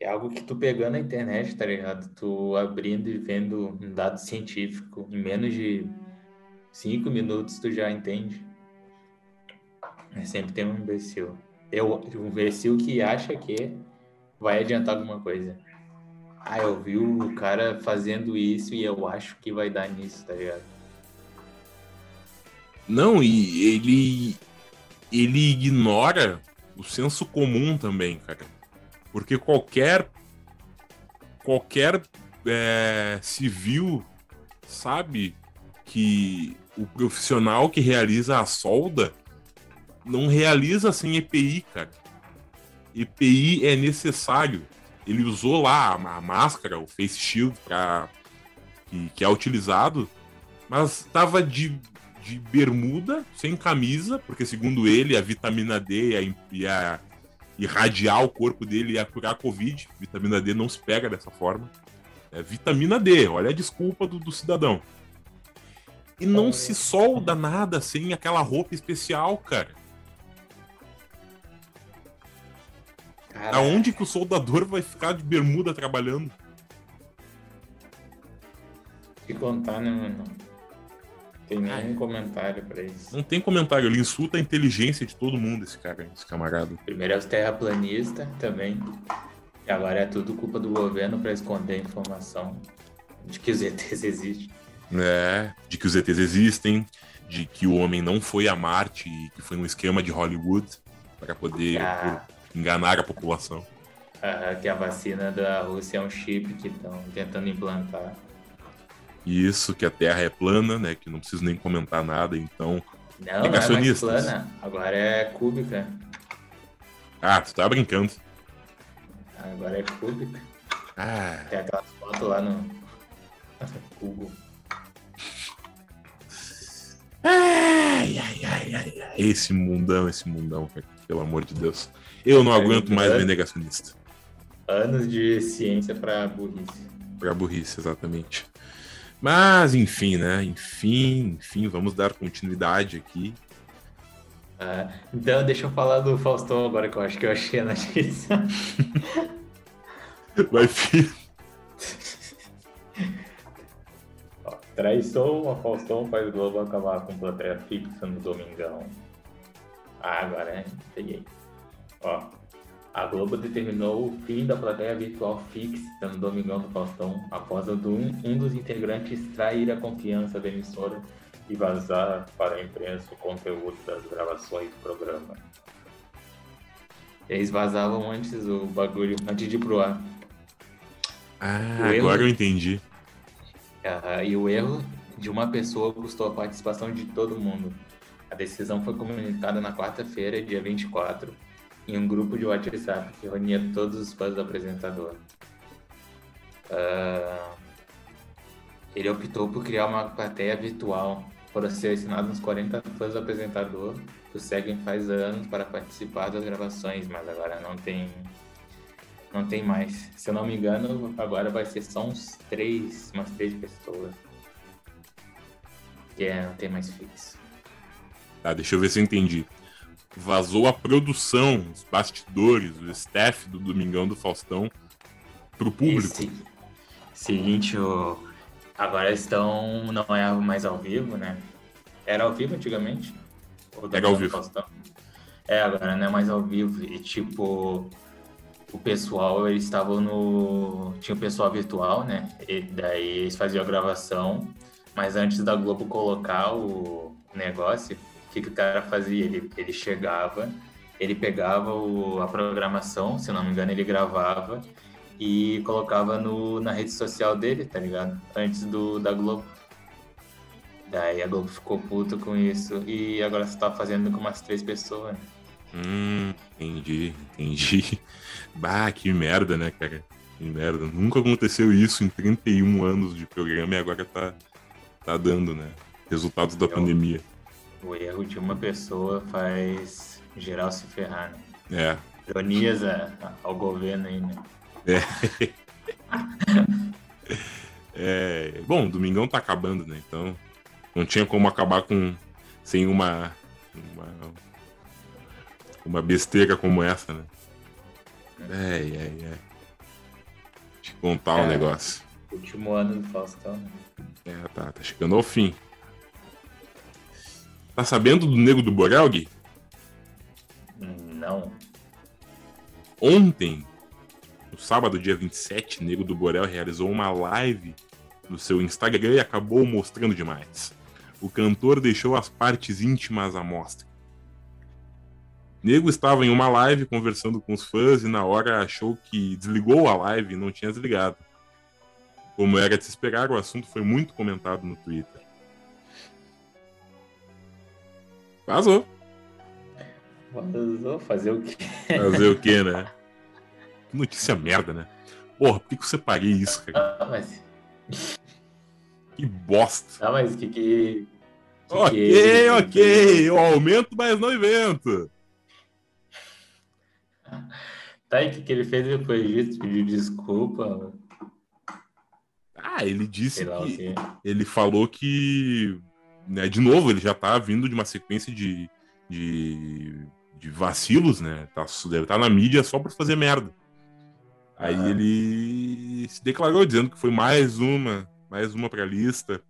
É algo que tu pegando na internet, tá ligado? Tu abrindo e vendo um dado científico em menos de cinco minutos tu já entende. É sempre tem um imbecil. Eu, um imbecil que acha que vai adiantar alguma coisa. Ah, eu vi o cara fazendo isso e eu acho que vai dar nisso, tá ligado? Não, e ele ele ignora o senso comum também, cara. Porque qualquer qualquer é, civil sabe que o profissional que realiza a solda não realiza sem EPI, cara. EPI é necessário. Ele usou lá a máscara, o face shield, pra, que, que é utilizado, mas estava de de bermuda, sem camisa, porque segundo ele, a vitamina D ia, irradiar o corpo dele e ia curar a Covid. Vitamina D não se pega dessa forma. É vitamina D, olha a desculpa do, do cidadão. E não se solda nada sem aquela roupa especial, cara. Caraca. Aonde que o soldador vai ficar de bermuda trabalhando? Que contar, né, mano? Tem nenhum comentário pra isso. Não tem comentário, ele insulta a inteligência de todo mundo, esse cara, esse camarada. Primeiro é os terraplanistas também. E agora é tudo culpa do governo para esconder a informação de que os ETs existem. É, de que os ETs existem, de que o homem não foi a Marte e que foi um esquema de Hollywood para poder ah enganar a população. Ah, que a vacina da Rússia é um chip que estão tentando implantar. Isso, que a Terra é plana, né? Que não preciso nem comentar nada, então. Não, negacionistas. não é plana, agora é cúbica. Ah, tu tá brincando. Agora é cúbica. Ah. Tem aquelas fotos lá no. Google. Ai, ai, ai, ai, ai, esse mundão, esse mundão, pelo amor de Deus. Eu não aguento mais ver negacionista. Anos de ciência para burrice. Para burrice, exatamente. Mas, enfim, né? Enfim, enfim, vamos dar continuidade aqui. Ah, então, deixa eu falar do Faustão agora, que eu acho que eu achei a notícia. Vai, filho. Traição a Faustão faz Globo acabar com plateia fixa no Domingão. Ah, agora, hein? Peguei. Ó, a Globo determinou o fim da plateia virtual fixa no Domingão do Faustão após um, um dos integrantes trair a confiança da emissora e vazar para a imprensa o conteúdo das gravações do programa. Eles vazavam antes o bagulho, antes de ir pro ar. Ah, o agora erro... eu entendi. Uh, e o erro de uma pessoa custou a participação de todo mundo. A decisão foi comunicada na quarta-feira, dia 24, em um grupo de WhatsApp que reunia todos os fãs do apresentador. Uh, ele optou por criar uma plateia virtual. Foram selecionados uns 40 fãs do apresentador que o seguem faz anos para participar das gravações, mas agora não tem não tem mais. Se eu não me engano, agora vai ser só uns três, umas três pessoas. Que é, não tem mais fixo. Tá, deixa eu ver se eu entendi. Vazou a produção, os bastidores, o staff do Domingão do Faustão pro público. Esse, seguinte, o, agora estão. Não é mais ao vivo, né? Era ao vivo antigamente? Era ao vivo. Faustão. É, agora não é mais ao vivo. E tipo o pessoal, eles estavam no. Tinha o pessoal virtual, né? E daí eles faziam a gravação, mas antes da Globo colocar o negócio, que, que o cara fazia? Ele, ele chegava, ele pegava o, a programação, se não me engano, ele gravava e colocava no, na rede social dele, tá ligado? Antes do, da Globo. Daí a Globo ficou puta com isso e agora você tá fazendo com umas três pessoas. Hum, entendi, entendi. Bah, que merda, né, cara? Que merda. Nunca aconteceu isso em 31 anos de programa e agora tá, tá dando, né? Resultados da pandemia. O erro de uma pessoa faz geral se ferrar, né? É. Ironias ao governo aí, né? É. é. Bom, Domingão tá acabando, né? Então não tinha como acabar com sem uma, uma uma besteira como essa, né? É, é, é. Te contar é, um negócio. Último ano do Faustão, né? É, tá, tá chegando ao fim. Tá sabendo do Nego do Borel, Gui? Não. Ontem, no sábado, dia 27, Nego do Borel realizou uma live no seu Instagram e acabou mostrando demais. O cantor deixou as partes íntimas à mostra. Nego estava em uma live conversando com os fãs e na hora achou que desligou a live e não tinha desligado. Como era de se esperar, o assunto foi muito comentado no Twitter. Vazou. Vazou fazer o quê? Fazer o quê, né? Que notícia merda, né? Porra, por que, que eu separei isso, cara? Ah, mas... Que bosta. Ah, mas que que... que ok, que... ok. Eu aumento, mas não invento. Tá, e o que, que ele fez depois disso? Pediu desculpa? Ah, ele disse que. Ele falou que. Né, de novo, ele já tá vindo de uma sequência de, de, de vacilos, né? Tá, deve estar tá na mídia só pra fazer merda. Aí ah. ele se declarou dizendo que foi mais uma, mais uma pra lista.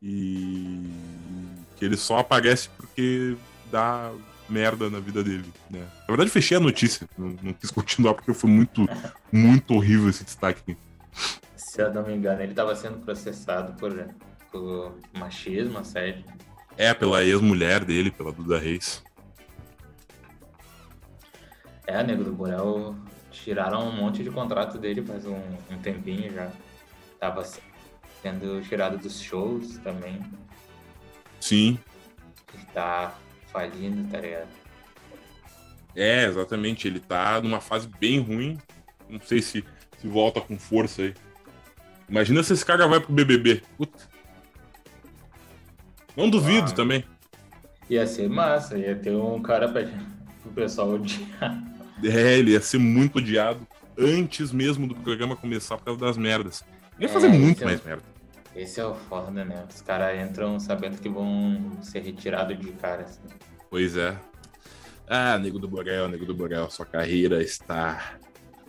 E que ele só aparece porque dá merda na vida dele, né? Na verdade, fechei a notícia. Não, não quis continuar porque foi muito, muito horrível esse destaque. Se eu não me engano, ele estava sendo processado por, por machismo, assédio. É, pela ex-mulher dele, pela Duda Reis. É, Nego do Borel tiraram um monte de contrato dele faz um, um tempinho já. Tava sendo tirado dos shows também. Sim. Tá falindo, tá ligado? É, exatamente. Ele tá numa fase bem ruim. Não sei se, se volta com força aí. Imagina se esse cara vai pro BBB. Puta. Não duvido ah, também. Ia ser massa, ia ter um cara pra o pessoal odiar. É, ele ia ser muito odiado antes mesmo do programa começar por causa das merdas. Ia fazer É, muito então- mais merda. Esse é o foda, né? Os caras entram sabendo que vão ser retirados de cara. Assim. Pois é. Ah, Nego do Borel, Nego do Borel, sua carreira está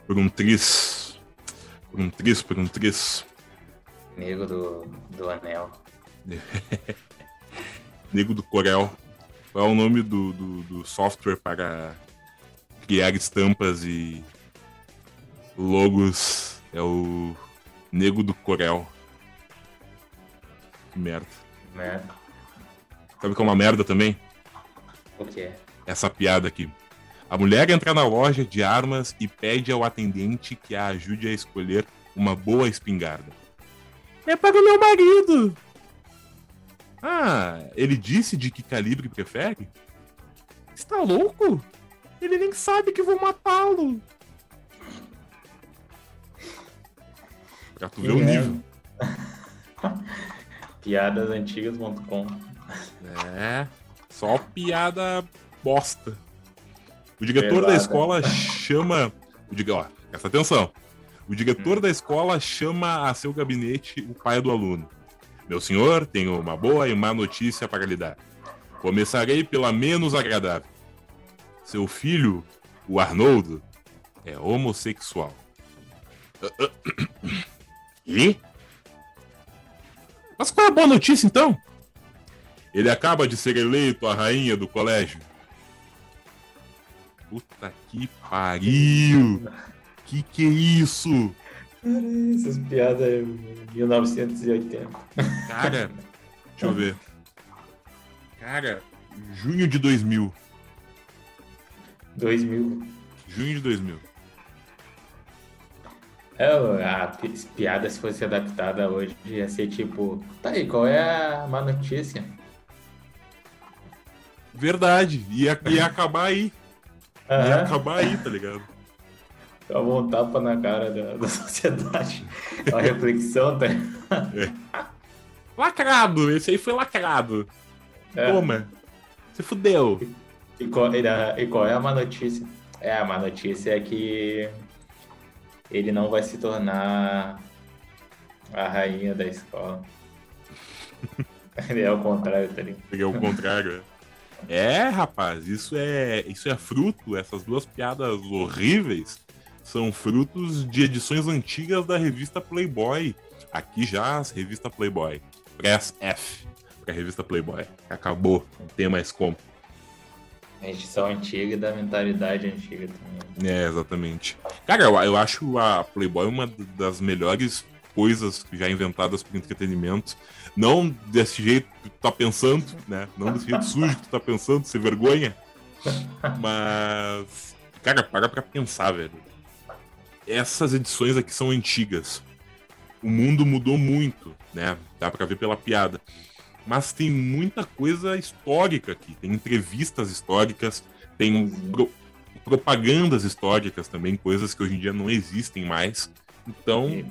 por um tris. Por um tris, por um tris. Nego do, do anel. Nego do Corel. Qual é o nome do, do, do software para criar estampas e logos? É o Nego do Corel. Que merda. Né? Sabe que é uma merda também? O quê? essa piada aqui. A mulher entra na loja de armas e pede ao atendente que a ajude a escolher uma boa espingarda. É para o meu marido. Ah, ele disse de que calibre prefere? Está louco? Ele nem sabe que vou matá-lo. Pra tu ver o É. nível. Piadasantigas.com. É, só piada bosta. O diretor da escola chama. O diga, ó, presta atenção. O diretor da escola chama a seu gabinete o pai do aluno. Meu senhor, tenho uma boa e má notícia para lhe dar. Começarei pela menos agradável. Seu filho, o Arnoldo, é homossexual. E? Mas qual é a boa notícia então? Ele acaba de ser eleito a rainha do colégio. Puta que pariu! Que que é isso? Essas piadas 1980. Cara, deixa eu ver. Cara, junho de 2000. 2000. Junho de 2000. É, a pi- piada, se fosse adaptada hoje, ia ser tipo: tá aí, qual é a má notícia? Verdade. Ia, ia acabar aí. Ia Aham. acabar aí, tá ligado? Toma um tapa na cara da, da sociedade. Uma reflexão, tá? Lacrado! Esse aí foi lacrado. É. Toma. Você fudeu. E qual, e a- e qual é a má notícia? É, a má notícia é que ele não vai se tornar a rainha da escola. Ele é o contrário, tá ligado? Peguei o contrário. é. É, rapaz, isso é, isso é fruto, essas duas piadas horríveis são frutos de edições antigas da revista Playboy. Aqui já as revista Playboy. Press F pra revista Playboy. Acabou, não tem mais como. A edição antiga e da mentalidade antiga também. É, exatamente. Cara, eu, eu acho a Playboy uma das melhores coisas já inventadas por entretenimento. Não desse jeito que tu tá pensando, né? Não desse jeito sujo que tu tá pensando, sem vergonha. Mas. Cara, para pra pensar, velho. Essas edições aqui são antigas. O mundo mudou muito, né? Dá pra ver pela piada. Mas tem muita coisa histórica aqui. Tem entrevistas históricas, tem pro- propagandas históricas também, coisas que hoje em dia não existem mais. Então,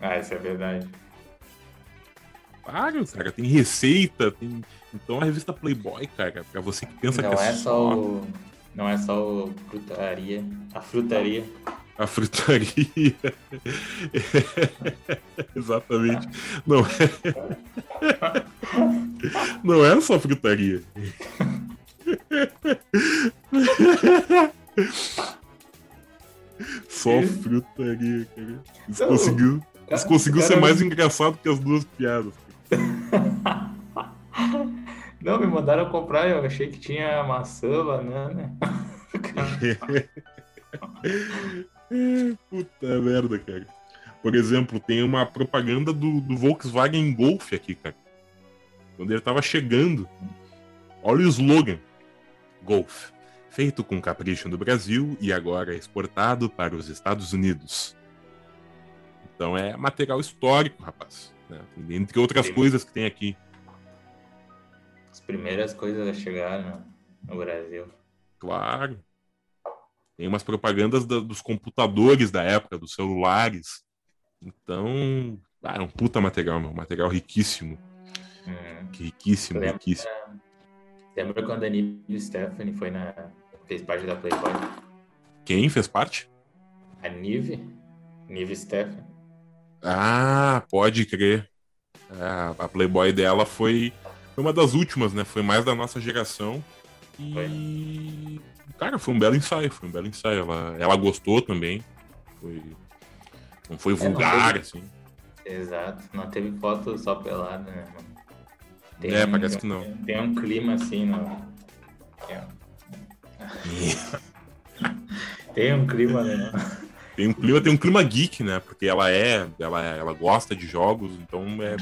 Ah, isso é verdade. claro, cara, tem receita, tem. Então a revista Playboy, cara, pra você que pensa não que é só o. Não é só o frutaria. A frutaria. a frutaria. Exatamente. Não é. Não é só frutaria. Só frutaria, cara. Isso Não, conseguiu, conseguiu ser mais engraçado que as duas piadas. Não, me mandaram comprar, eu achei que tinha maçã, banana. Puta merda, cara. Por exemplo, tem uma propaganda do, do Volkswagen Golf aqui, cara. Quando ele tava chegando. Olha o slogan: Golf. Feito com capricho no Brasil e agora exportado para os Estados Unidos. Então é material histórico, rapaz. né? Entre outras coisas que tem aqui. As primeiras coisas a chegar no, no Brasil. Claro. Tem umas propagandas da- dos computadores da época, dos celulares. Então, ah, é um puta material, meu. Material riquíssimo. Hum. Riquíssimo, lembra, riquíssimo. Lembra quando a Nive Stephanie foi na. fez parte da Playboy? Quem fez parte? A Nive. Nive Stephanie. Ah, pode crer. É, a Playboy dela foi, foi uma das últimas, né? Foi mais da nossa geração. E. Cara, foi um belo ensaio, foi um belo ensaio. Ela, ela gostou também. Foi. Não foi vulgar, é, não teve... assim. Exato. Não teve foto só pelada, né, mano? Tem é, parece que não. Tem um clima assim, no... tem um clima, né? Tem um clima, tem um clima geek, né? Porque ela é, ela, ela gosta de jogos, então é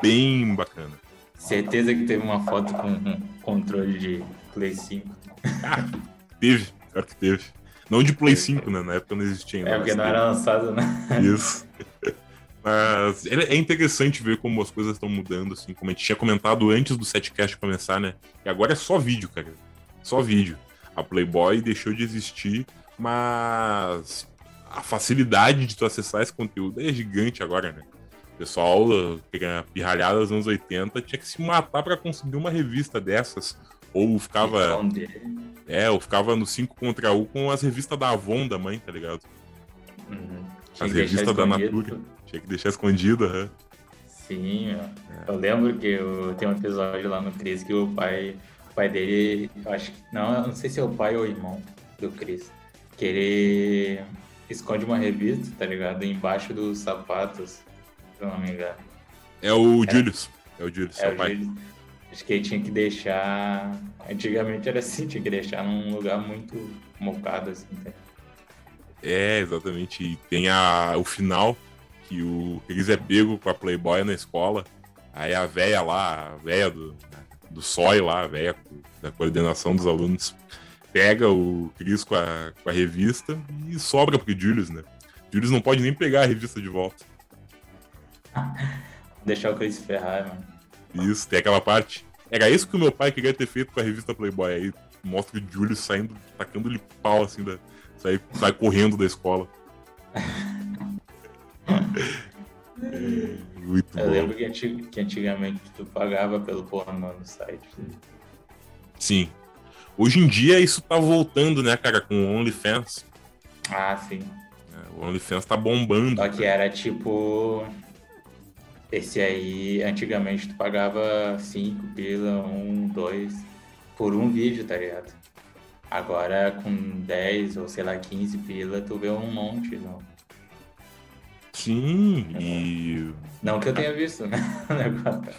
bem bacana. Certeza que teve uma foto com um controle de Play 5. Ah, teve, pior que teve. Não de Play 5, né? Na época não existia ainda. É, porque não era lançado, né? Isso. Mas é interessante ver como as coisas estão mudando, assim, como a gente tinha comentado antes do setcast começar, né? E agora é só vídeo, cara. Só vídeo. A Playboy deixou de existir, mas a facilidade de tu acessar esse conteúdo é gigante agora, né? O pessoal, que era pirralhada dos anos 80, tinha que se matar para conseguir uma revista dessas. Ou ficava. É, ou ficava no 5 contra 1 com as revistas da Avon da mãe, tá ligado? Uhum. As revistas da Natura. Tinha que deixar escondido, né? Sim, é. eu lembro que eu, tem um episódio lá no Cris que o pai, o pai dele, acho que. Não, não sei se é o pai ou o irmão do Cris. Que ele esconde uma revista, tá ligado? Embaixo dos sapatos, se eu não me engano. É o é. Julius. É o Julius, é o pai. Julius. Acho que ele tinha que deixar. Antigamente era assim, tinha que deixar num lugar muito mocado, assim. É, exatamente. E tem a, o final, que o Cris é pego com a Playboy na escola. Aí a véia lá, a véia do, do SOI lá, a véia da coordenação dos alunos, pega o Chris com a, com a revista e sobra pro Julius, né? Julius não pode nem pegar a revista de volta. Deixar o Chris ferrar, mano. Isso, tem aquela parte. Era isso que o meu pai queria ter feito com a revista Playboy. Aí mostra o Julius saindo, tacando-lhe pau assim, da, sai, sai correndo da escola. é, muito Eu bom. lembro que, que antigamente tu pagava pelo pornô no site. Sim, Hoje em dia isso tá voltando, né, cara, com o OnlyFans. Ah, sim. É, o OnlyFans tá bombando. Só que era tipo. Esse aí, antigamente tu pagava 5 pila, 1, 2, por um vídeo, tá ligado? Agora com 10 ou sei lá, 15 pila, tu vê um monte, não. Sim, e. Não que eu tenha visto, né?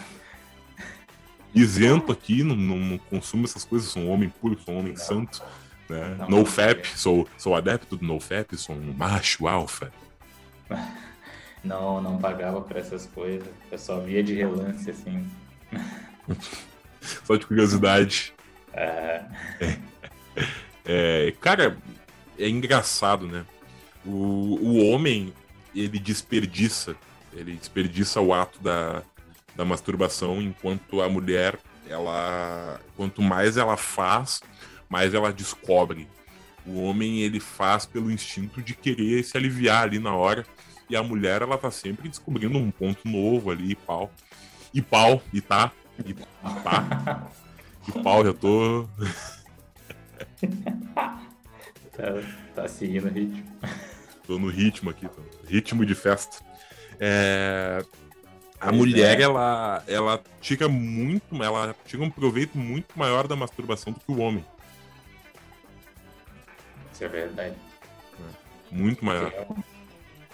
isento aqui, não, não, consumo essas coisas, sou um homem puro, sou um homem santo. Né? Não, no FAP, sou, sou adepto do NoFap, sou um macho alfa. Não, não pagava por essas coisas. Eu só via de relance, assim. só de curiosidade. É. É. é. cara, é engraçado, né? O, o homem, ele desperdiça, ele desperdiça o ato da, da masturbação, enquanto a mulher, ela, quanto mais ela faz, mais ela descobre. O homem ele faz pelo instinto de querer se aliviar ali na hora, e a mulher ela tá sempre descobrindo um ponto novo ali, e pau. E pau, e tá, e tá. E pau, já tô. tá, tá seguindo o ritmo. Tô no ritmo aqui, tô. ritmo de festa. É... A mulher, é. ela, ela tira muito, ela tira um proveito muito maior da masturbação do que o homem. Isso é verdade. Muito maior.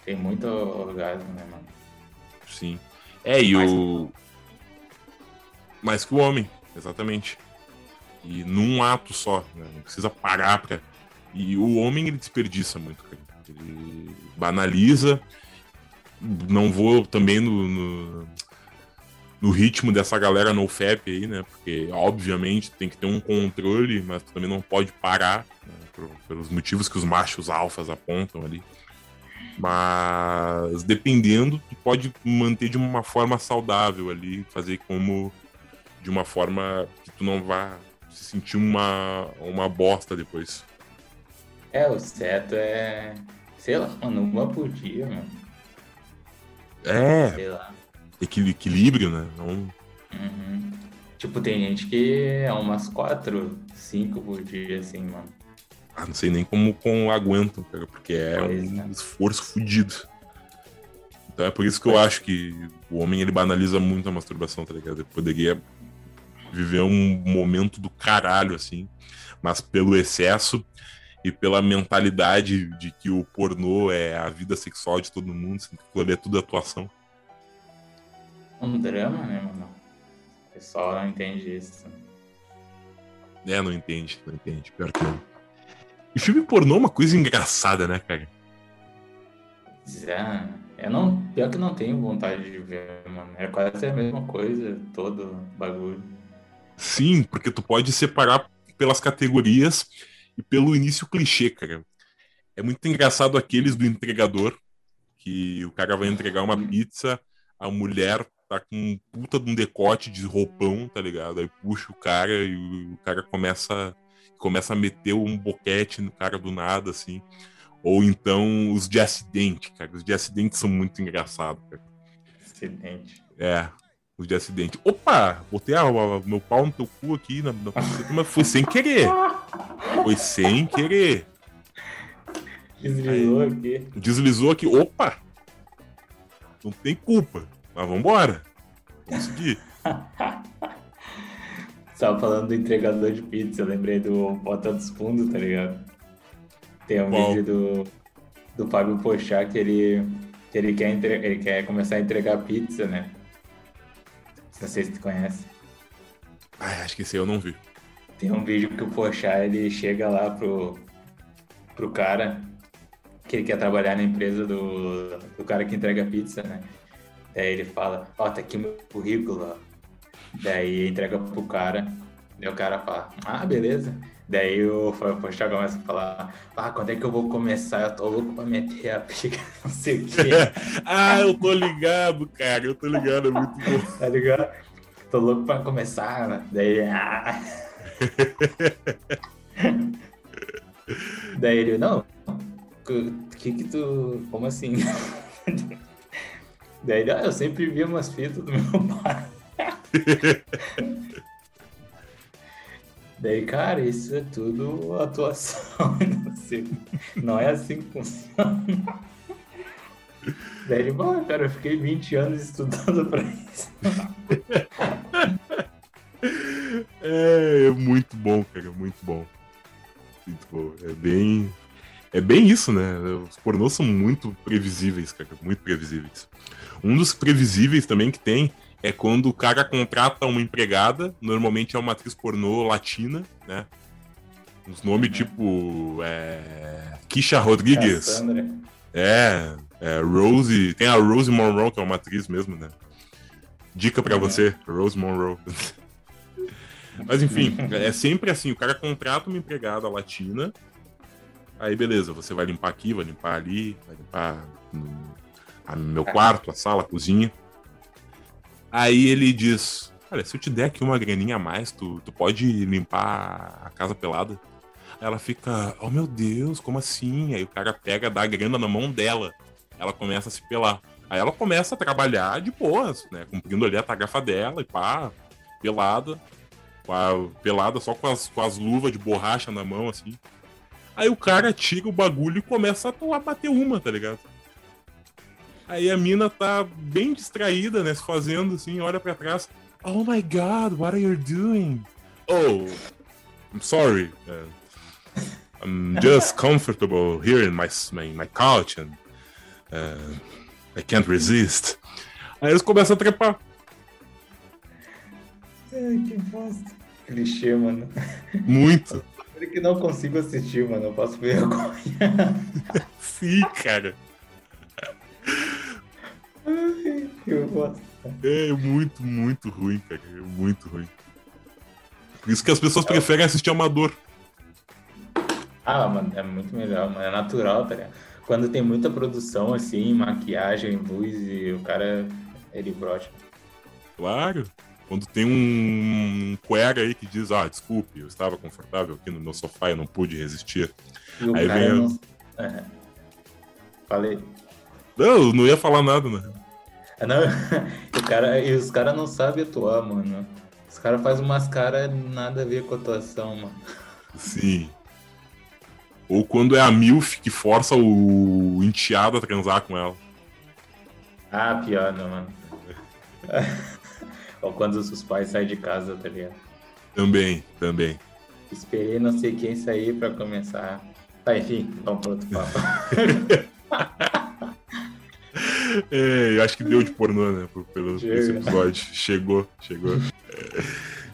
Tem, muito orgasmo, né, mano? Sim. É, e Mais o. Mais que o homem, exatamente. E num ato só, né? Não precisa parar pra. E o homem, ele desperdiça muito, cara. Ele banaliza não vou também no, no, no, ritmo dessa galera no FAP aí, né? Porque, obviamente, tem que ter um controle, mas também não pode parar, né? Pelos motivos que os machos alfas apontam ali. Mas, dependendo, tu pode manter de uma forma saudável ali, fazer como de uma forma que tu não vá se sentir uma, uma bosta depois. É, o certo é, sei lá, mano, uma por dia, mano. É. Sei lá. Equilíbrio, né? Não, Uhum. Tipo, tem gente que é umas quatro, cinco por dia, assim, mano. Ah, não sei nem como, como aguentam, cara, porque é um é. esforço fudido. Então é por isso que eu acho que o homem ele banaliza muito a masturbação, tá ligado? Ele poderia viver um momento do caralho, assim, mas pelo excesso e pela mentalidade de que o pornô é a vida sexual de todo mundo, sendo que aquilo é tudo atuação. Um drama, né, mano? O pessoal não entende isso. É, não entende, não entende, pior que não. E filme pornô é uma coisa engraçada, né, cara? É, eu não, pior que não tenho vontade de ver, mano. É quase a mesma coisa, todo bagulho. Sim, porque tu pode separar pelas categorias e pelo início clichê, cara. É muito engraçado aqueles do entregador, que o cara vai entregar uma pizza, a mulher tá com um puta de um decote de roupão, tá ligado? Aí puxa o cara e o cara começa, começa a meter um boquete no cara do nada, assim. Ou então os de acidente, cara. Os de acidente são muito engraçados, cara. Acidente. É, os de acidente. Opa! Botei a, a- meu pau no teu cu aqui, na, na, mas foi sem querer. Foi sem querer. Deslizou aqui. Deslizou aqui. Opa! Não tem culpa. Mas vambora. Vamos seguir. Você tava falando do entregador de pizza, eu lembrei do Bota dos Fundos, tá ligado? Tem um Qual? vídeo do, do Fábio Pochá que ele, que ele, quer entre- ele quer começar a entregar pizza, né? Não sei se tu conhece. Ai, acho que esse eu não vi. Tem um vídeo que o Pochá, ele chega lá pro, pro cara que ele quer trabalhar na empresa do, do cara que entrega pizza, né? Daí ele fala, ó, tá aqui meu currículo, ó. Daí entrega pro cara, daí o cara fala, ah, beleza. Daí o Pochá começa a falar, ah, quando é que eu vou começar? Eu tô louco pra meter a pica, não sei o quê, ah, eu tô ligado, cara. Eu tô ligado, é muito bom. tá ligado? Tô louco pra começar, né? Daí, ah... Daí ele, não, que que, que tu. Como assim? Daí ele, ah, eu sempre vi umas fitas do meu pai. Daí, cara, isso é tudo atuação. Não, sei. não é assim que funciona. Daí ele, ah, cara, eu fiquei 20 anos estudando pra isso. É, é muito bom, cara. Muito bom. Muito bom. É bem. É bem isso, né? Os pornôs são muito previsíveis, cara. Muito previsíveis. Um dos previsíveis também que tem é quando o cara contrata uma empregada, normalmente é uma atriz pornô latina, né? Uns nomes tipo. É... Kisha Rodrigues. Cassandra. É, é, Rose. Tem a Rose Monroe, que é uma atriz mesmo, né? Dica pra Uhum. você, Rose Monroe. Mas enfim, é sempre assim: o cara contrata uma empregada latina. Aí beleza, você vai limpar aqui, vai limpar ali, vai limpar no a- meu quarto, a sala, a cozinha. Aí ele diz: Olha, se eu te der aqui uma graninha a mais, tu, tu pode limpar a casa pelada? Aí ela fica, oh meu Deus, como assim? Aí o cara pega, dá a grana na mão dela. Ela começa a se pelar. Aí ela começa a trabalhar de boas, né? Cumprindo ali a tarefa dela e pá, pelada. A- pelada só com as, com as luvas de borracha na mão, assim. Aí o cara tira o bagulho e começa a bater uma, tá ligado? Aí a mina tá bem distraída, né? Se fazendo assim, olha pra trás. Oh my god, what are you doing? Oh, I'm sorry. uh, I'm just comfortable here in my, my, my couch and uh, I can't resist. Aí eles começam a trepar. Ai, que bosta. Clichê, mano. Muito. Eu que não consigo assistir, mano. Eu passo vergonha. Sim, cara. É muito, muito ruim, cara. É muito ruim. Por isso que as pessoas preferem assistir amador. Ah, mano, é muito melhor, mano. É natural, tá ligado? Quando tem muita produção, assim, maquiagem, luz e o cara, ele brocha. Claro. Quando tem um colega aí que diz, ah, desculpe, eu estava confortável aqui no meu sofá e não pude resistir. E o Aí cara vem não... É. Falei. Não, eu não ia falar nada, né? Ah, Não, eu cara, e os caras não sabem atuar, mano. Os caras fazem umas caras nada a ver com a atuação, mano. Sim. Ou quando é a MILF que força o enteado a transar com ela. Ah, pior, não, mano. Ou quando os pais saem de casa, tá ligado? Também, também. Esperei não sei quem sair pra começar. Tá, enfim, vamos pro outro papo. é, eu acho que deu de pornô, né? Pelo esse episódio. Chegou, chegou.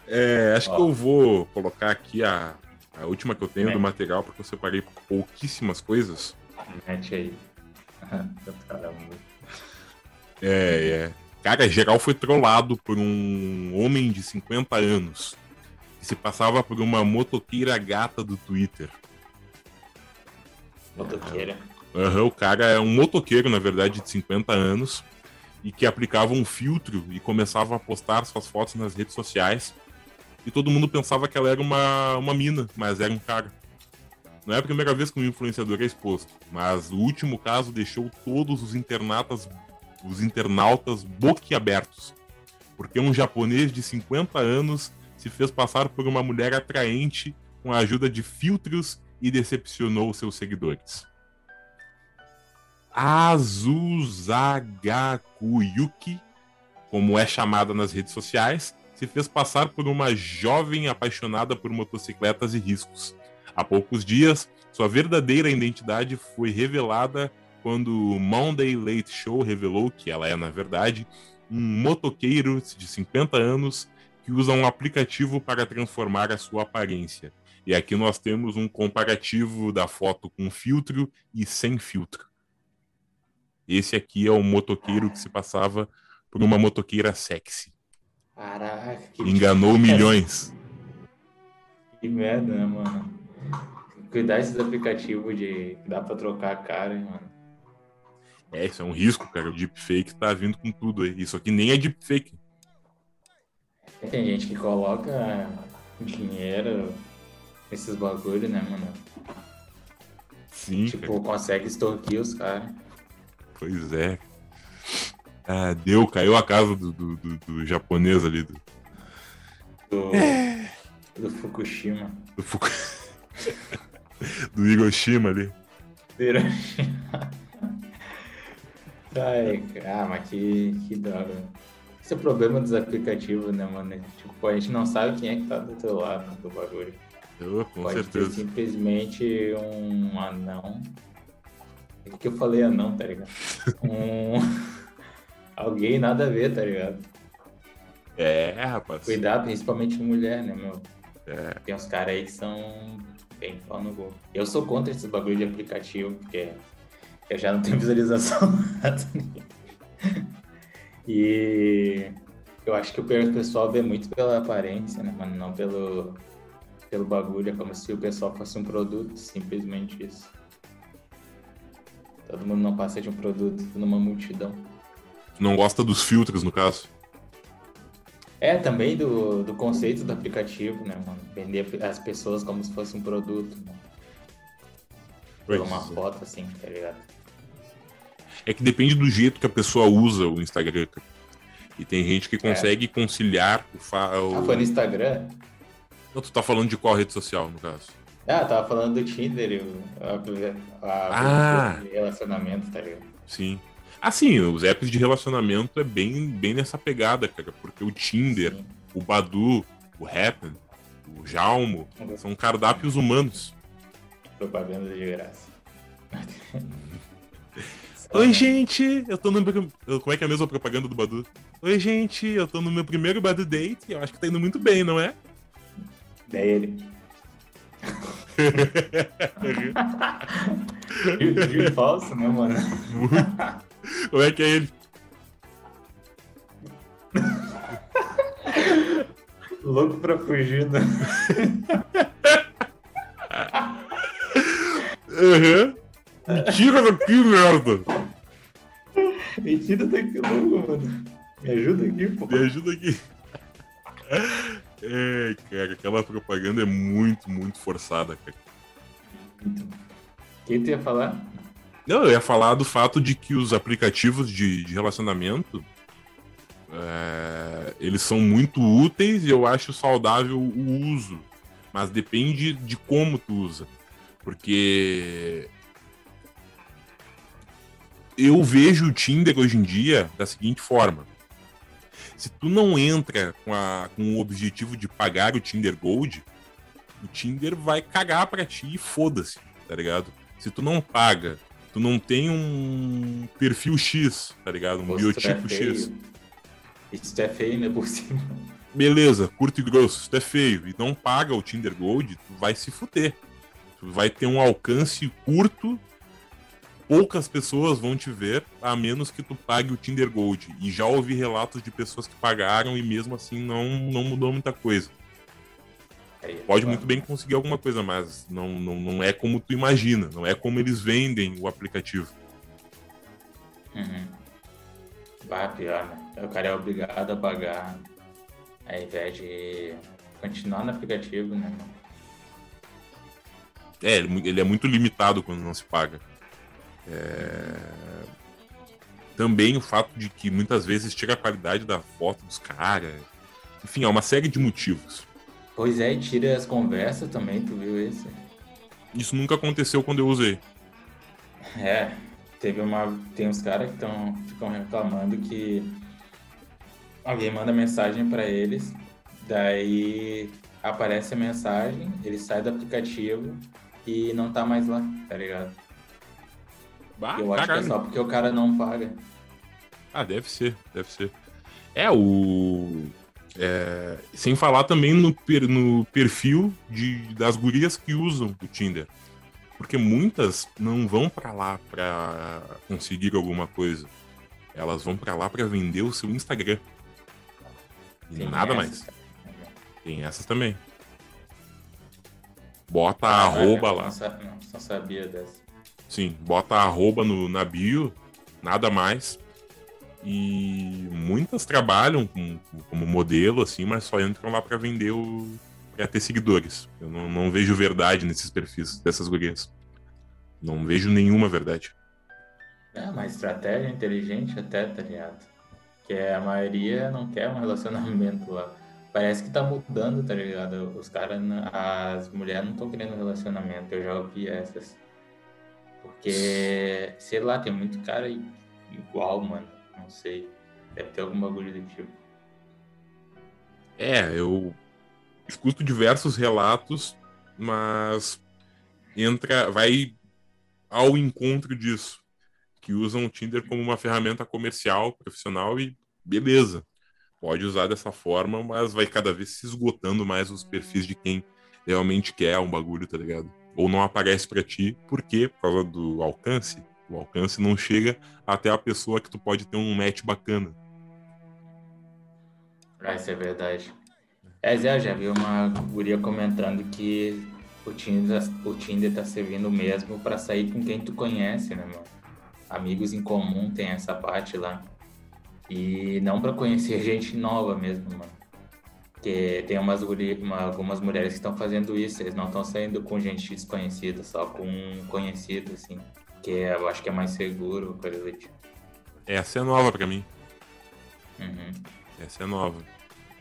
É, acho Ó. que eu vou colocar aqui a, a última que eu tenho é. do material, porque eu separei pouquíssimas coisas. Mete aí. É, é. Cara, geral foi trollado por um homem de 50 anos que se passava por uma motoqueira gata do Twitter. Motoqueira? Uhum, o cara é um motoqueiro, na verdade, de 50 anos e que aplicava um filtro e começava a postar suas fotos nas redes sociais. E todo mundo pensava que ela era uma, uma mina, mas era um cara. Não é a primeira vez que um influenciador é exposto, mas o último caso deixou todos os internatas, os internautas boquiabertos. Porque um japonês de 50 anos se fez passar por uma mulher atraente com a ajuda de filtros e decepcionou seus seguidores. Azuzagakuyuki, como é chamada nas redes sociais, se fez passar por uma jovem apaixonada por motocicletas e riscos. Há poucos dias, sua verdadeira identidade foi revelada quando o Monday Late Show revelou que ela é, na verdade, um motoqueiro de 50 anos que usa um aplicativo para transformar a sua aparência. E aqui nós temos um comparativo da foto com filtro e sem filtro. Esse aqui é o motoqueiro que se passava por uma motoqueira sexy. Caraca. Enganou milhões. Que merda, né, mano? Cuidar desses aplicativos de. dá pra trocar a cara, hein, mano. É, isso é um risco, cara. O deepfake tá vindo com tudo aí. Isso aqui nem é deepfake. Tem gente que coloca dinheiro nesses bagulho, né, mano? Sim. Tipo, cara. consegue extorquir os caras. Pois é. Ah, deu, caiu a casa do, do, do, do japonês ali. Do, do, é. do Fukushima. Do, Fuku... do Hiroshima ali. Hiroshima. Ai, ah, mas que, que droga. Esse é o problema dos aplicativos, né, mano? Tipo, a gente não sabe quem é que tá do teu lado do bagulho. Eu, com Pode certeza. Ter simplesmente um anão. O que eu falei anão, tá ligado? Um. Alguém nada a ver, tá ligado? É, rapaz. Cuidar, principalmente mulher, né, meu? É. Tem uns caras aí que são bem pau no gol. Eu sou contra esses bagulho de aplicativo, porque eu já não tenho visualização. e eu acho que o pessoal vê muito pela aparência, né, mano? Não pelo, pelo bagulho. É como se o pessoal fosse um produto, simplesmente isso. Todo mundo não passa de um produto numa multidão. Tu não gosta dos filtros, no caso? É, também do, do conceito do aplicativo, né, mano? Vender as pessoas como se fosse um produto, né? Por uma foto, assim, tá ligado? É que depende do jeito que a pessoa usa o Instagram. E tem gente que consegue é. conciliar o, fa... o. Ah, foi no Instagram? Não, tu tá falando de qual rede social, no caso? Ah, tava falando do Tinder, a, a, ah. relacionamento, tá ligado? Sim. Assim, os apps de relacionamento é bem, bem nessa pegada, cara, porque o Tinder, Sim. o Badu, o Happen, o Jalmo, uhum. são cardápios humanos. Propaganda de graça. Oi, gente, eu tô no meu... Como é que é a mesma propaganda do Badu? Oi, gente, eu tô no meu primeiro Badu Date e eu acho que tá indo muito bem, não é? É ele. E, falso, né, mano? Como é que é ele? Louco pra fugir, né? uhum. Mentira daqui, merda! Mentira daqui, louco, mano. Me ajuda aqui, pô. Me ajuda aqui. É, cara, aquela propaganda é muito, muito forçada, cara. Quem tu ia falar? Não, eu ia falar do fato de que os aplicativos de, de relacionamento é, eles são muito úteis e eu acho saudável o uso. Mas depende de como tu usa. Porque eu vejo o Tinder hoje em dia da seguinte forma. Se tu não entra com, a, com o objetivo de pagar o Tinder Gold, o Tinder vai cagar pra ti e foda-se, tá ligado? Se tu não paga, tu não tem um perfil X, tá ligado? Um biotipo é X. Isso é feio, né, por cima. Beleza, curto e grosso, isso é feio. E não paga o Tinder Gold, tu vai se fuder. Tu vai ter um alcance curto poucas pessoas vão te ver, a menos que tu pague o Tinder Gold. E já ouvi relatos de pessoas que pagaram e mesmo assim não, não mudou muita coisa. Pode muito bem conseguir alguma coisa, mas não, não, não é como tu imagina, não é como eles vendem o aplicativo. Uhum. Bah, pior, né? O cara é obrigado a pagar ao invés de continuar no aplicativo, né? É, ele é muito limitado quando não se paga. É... Também o fato de que muitas vezes tira a qualidade da foto dos caras. Enfim, há uma série de motivos. Pois é, tira as conversas também, tu viu isso? Isso nunca aconteceu quando eu usei. É, teve uma. Tem uns caras que tão, ficam reclamando que alguém manda mensagem para eles, daí aparece a mensagem, ele sai do aplicativo e não tá mais lá, tá ligado? Eu acho caralho. que é só porque o cara não paga. Ah, deve ser, deve ser. É, o. É, sem falar também no, per, no perfil de, das gurias que usam o Tinder. Porque muitas não vão para lá para conseguir alguma coisa. Elas vão para lá para vender o seu Instagram. E Tem nada mais. Tem essas também. Bota ah, arroba lá. Não, não sabia dessa. Sim, bota arroba no, na bio, nada mais. E muitas trabalham com, como modelo, assim, mas só entram lá para vender o. pra ter seguidores. Eu não, não vejo verdade nesses perfis dessas gurias. Não vejo nenhuma verdade. É uma estratégia inteligente até, tá ligado? Que é, a maioria não quer um relacionamento lá. Parece que tá mudando, tá ligado? Os caras, as mulheres não estão querendo relacionamento. Eu já ouvi essas. Porque, sei lá, tem muito cara igual, mano. Não sei. Deve ter algum bagulho do tipo. É, eu escuto diversos relatos, mas entra, vai ao encontro disso, que usam o Tinder como uma ferramenta comercial, profissional e beleza. Pode usar dessa forma, mas vai cada vez se esgotando mais os perfis de quem realmente quer um bagulho, tá ligado? Ou não aparece para ti, porque por causa do alcance, o alcance não chega até a pessoa que tu pode ter um match bacana. Ah, isso é verdade. É, Zé, já vi uma guria comentando que o Tinder, o Tinder tá servindo mesmo para sair com quem tu conhece, né, mano? Amigos em comum tem essa parte lá. E não para conhecer gente nova mesmo, mano. Porque tem umas uma, algumas mulheres que estão fazendo isso, eles não estão saindo com gente desconhecida, só com um conhecido, assim. Que eu acho que é mais seguro, coisa do tipo. Essa é nova pra mim. Uhum. Essa é nova.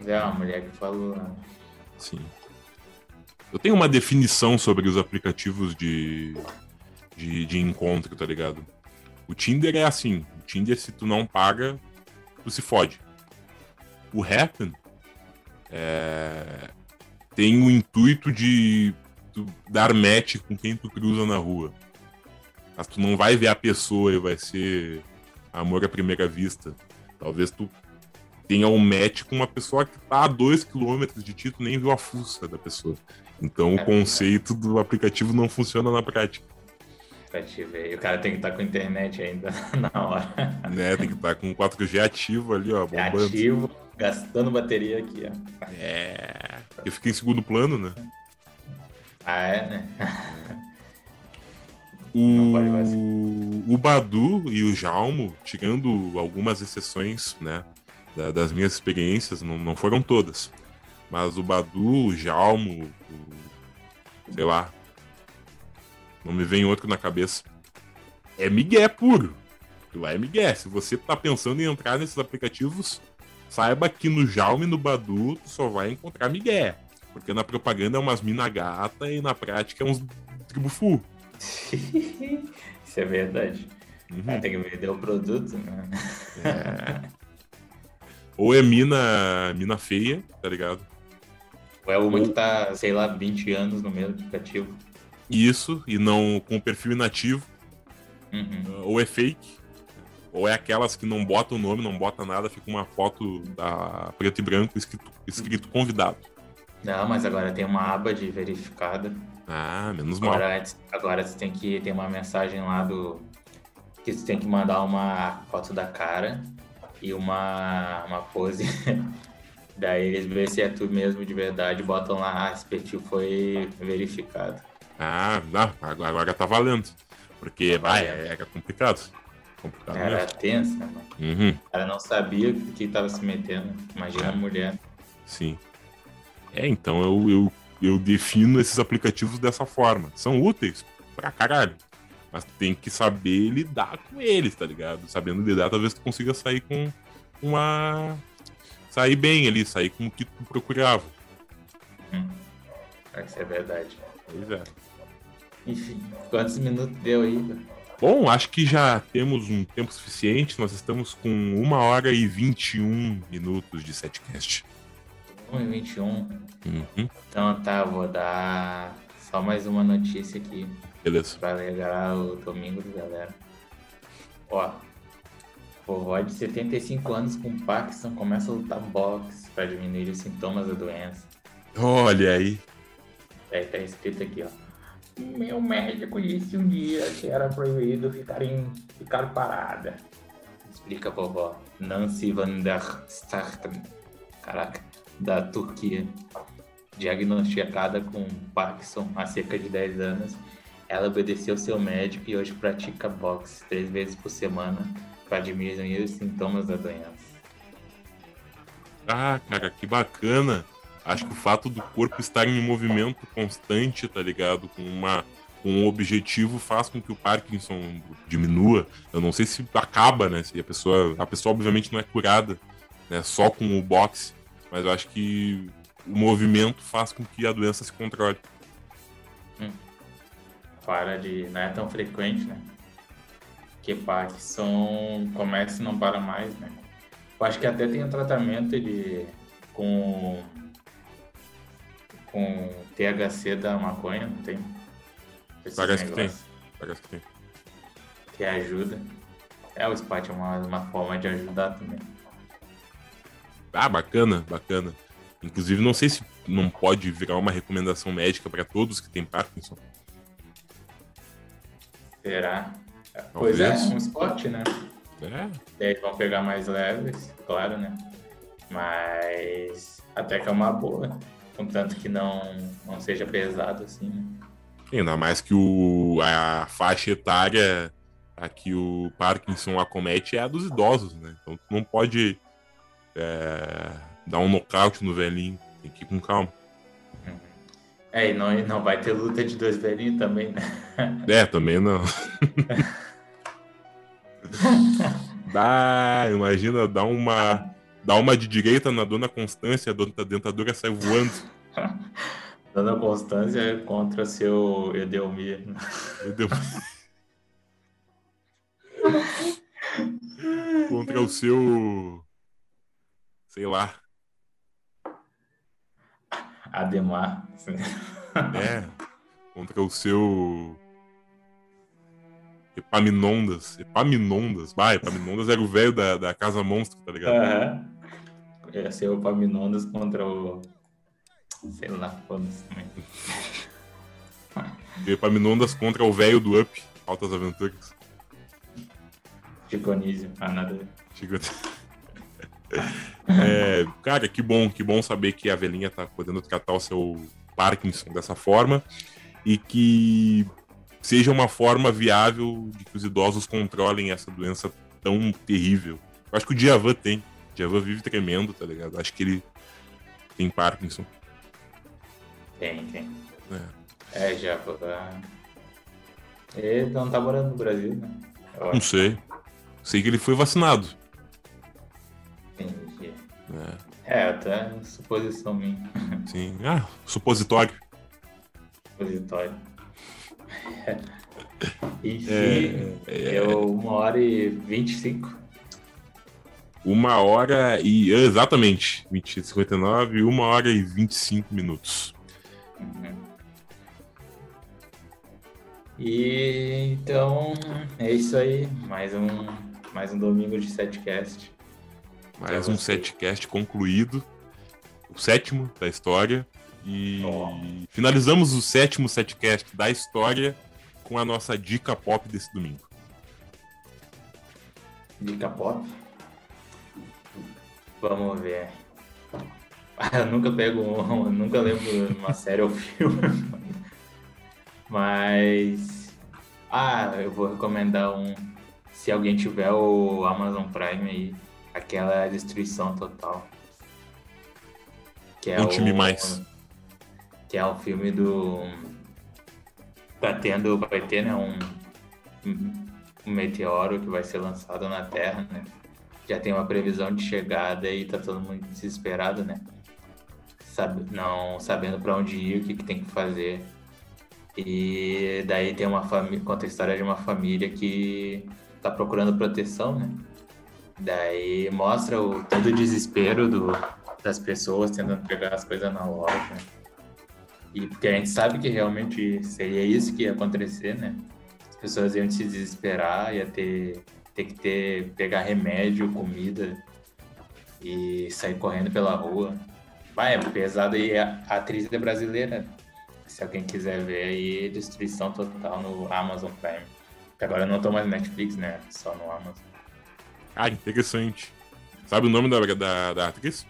É uma mulher que falou. Né? Sim. Eu tenho uma definição sobre os aplicativos de, de, de encontro, tá ligado? O Tinder é assim. O Tinder, se tu não paga, tu se fode. O Happen é, tem o intuito de dar match com quem tu cruza na rua. Mas tu não vai ver a pessoa e vai ser amor à primeira vista. Talvez tu tenha um match com uma pessoa que tá a dois quilômetros de ti, tu nem viu a fuça da pessoa. Então é, o conceito do aplicativo não funciona na prática. E o cara tem que estar tá com internet ainda na hora. Né, tem que estar tá com 4G ativo ali, ó, é bombando. Ativo, Gastando bateria aqui, ó. É. Eu fiquei em segundo plano, né? Ah, é, né? O, o Badu e o Jalmo, tirando algumas exceções, né, da, das minhas experiências, não, não foram todas. Mas o Badu, o Jalmo, o, sei lá, não me vem outro na cabeça. É migué puro. Lá é migué. Se você tá pensando em entrar nesses aplicativos, saiba que no Jaume e no Badu tu só vai encontrar Miguel. Porque na propaganda é umas mina gata e na prática é uns tribufu. Isso é verdade. Uhum. Tem que vender o produto, né? É. Ou é mina, mina feia, tá ligado? Ou é uma Ou... que tá, sei lá, 20 anos no mesmo aplicativo. Isso, e não com perfil inativo. Uhum. Ou é fake. Ou é aquelas que não bota o nome, não bota nada, fica uma foto da preto e branco escrito, escrito convidado. Não, mas agora tem uma aba de verificada. Ah, menos mal. Agora, agora você tem que ter uma mensagem lá do. Que você tem que mandar uma foto da cara e uma, uma pose. Daí eles veem se é tu mesmo de verdade, botam lá, ah, esse perfil foi verificado. Ah, não, agora, agora tá valendo. Porque, vai, é, é complicado. Complicado Era mesmo. tenso, né, mano? Uhum. O cara não sabia o que tava se metendo. Imagina é. a mulher. Sim. É, então eu, eu, eu defino esses aplicativos dessa forma. São úteis pra caralho. Mas tem que saber lidar com eles, tá ligado? Sabendo lidar, talvez tu consiga sair com uma. sair bem ali, sair com o que tu procurava. Hum. Isso é verdade. Pois é. Enfim, quantos minutos deu aí? Bom, acho que já temos um tempo suficiente. Nós estamos com uma hora e 21 minutos de setcast. 1 e 21? Uhum. Então tá, vou dar só mais uma notícia aqui. Beleza. Pra alegrar o domingo do galera. Ó, vovó de 75 anos com Parkinson começa a lutar boxe para diminuir os sintomas da doença. Olha aí. Aí tá escrito aqui, ó. Meu médico disse um dia que era proibido ficar, em, ficar parada. Explica a vovó. Nancy van der Starten. Caraca, da Turquia. Diagnosticada com Parkinson há cerca de 10 anos, ela obedeceu seu médico e hoje pratica boxe três vezes por semana para diminuir os sintomas da doença. Ah, cara, que bacana! Acho que o fato do corpo estar em movimento constante, tá ligado? Com uma um objetivo faz com que o Parkinson diminua. Eu não sei se acaba, né? Se a pessoa, a pessoa obviamente não é curada, né? Só com o boxe, mas eu acho que o movimento faz com que a doença se controle. Hum. Para de, não é tão frequente, né? Que Parkinson começa e não para mais, né? Eu acho que até tem um tratamento de com com THC da maconha, não tem? Parece que tem. Parece que tem. Que ajuda. É, o SPAT é uma, uma forma de ajudar também. Ah, bacana, bacana. Inclusive, não sei se não pode virar uma recomendação médica para todos que têm Parkinson. Será? Talvez. Pois é, um esporte, né? É. Eles vão pegar mais leves, claro, né? Mas até que é uma boa. Contanto que não, não seja pesado, assim? Ainda mais que o, a faixa etária a que o Parkinson acomete é a dos idosos, né? Então tu não pode é, dar um nocaute no velhinho. Tem que ir com calma. É, e não, não vai ter luta de dois velhinhos também, né? É, também não. Dá, imagina, dá uma Dá uma de direita na Dona Constância, a dentadura sai voando. Dona Constância contra seu Edelmir. Edelmir. contra o seu. Sei lá. Ademar. É. Contra o seu. Epaminondas. Epaminondas. Bah, Epaminondas era o velho da, da Casa Monstro, tá ligado? Uhum ia ser o Paminondas contra o. Sei lá, foda-se também. E Epaminondas contra o velho do Up, Altas Aventuras. Chiconísio, ah, nada. Chico... é, cara, que bom, que bom saber que a velhinha tá podendo tratar o seu Parkinson dessa forma e que seja uma forma viável de que os idosos controlem essa doença tão terrível. Eu acho que o Djavan tem. Djavan vive tremendo, tá ligado? Acho que ele tem Parkinson. Tem, tem. É, é Djavan. Ele não tá morando no Brasil, né? Eu não sei. Sei que ele foi vacinado. Entendi. É, até suposição minha. Sim. Ah, supositório. Supositório. Enfim, é, é... deu uma hora e vinte e cinco. Uma hora e. Exatamente. 20, 59, uma hora e 25 minutos. Uhum. E então é isso aí. Mais um, mais um domingo de setcast. Mais um setcast concluído. O sétimo da história. E oh. finalizamos o sétimo setcast da história com a nossa dica pop desse domingo. Dica pop? Vamos ver. Eu nunca pego, um, nunca lembro uma série ou filme. Mas. Ah, eu vou recomendar um. Se alguém tiver o Amazon Prime aí, aquela destruição total. Que é Conte-me mais. Que é o filme do. Tá tendo, vai ter, né? Um, um meteoro que vai ser lançado na Terra, né? Já tem uma previsão de chegada e tá todo mundo desesperado, né? Sabe, não sabendo para onde ir, o que, que tem que fazer. E daí tem uma família, conta a história de uma família que tá procurando proteção, né? Daí mostra o todo o desespero do, das pessoas tentando pegar as coisas na loja. E porque a gente sabe que realmente seria isso que ia acontecer, né? As pessoas iam se desesperar, ia ter, ter que ter, pegar remédio, comida e sair correndo pela rua. Vai, é pesado e a atriz é brasileira. Se alguém quiser ver aí, Destruição Total no Amazon Prime. Agora eu não tô mais no Netflix, né? Só no Amazon. Ah, interessante. Sabe o nome da, da, da atriz?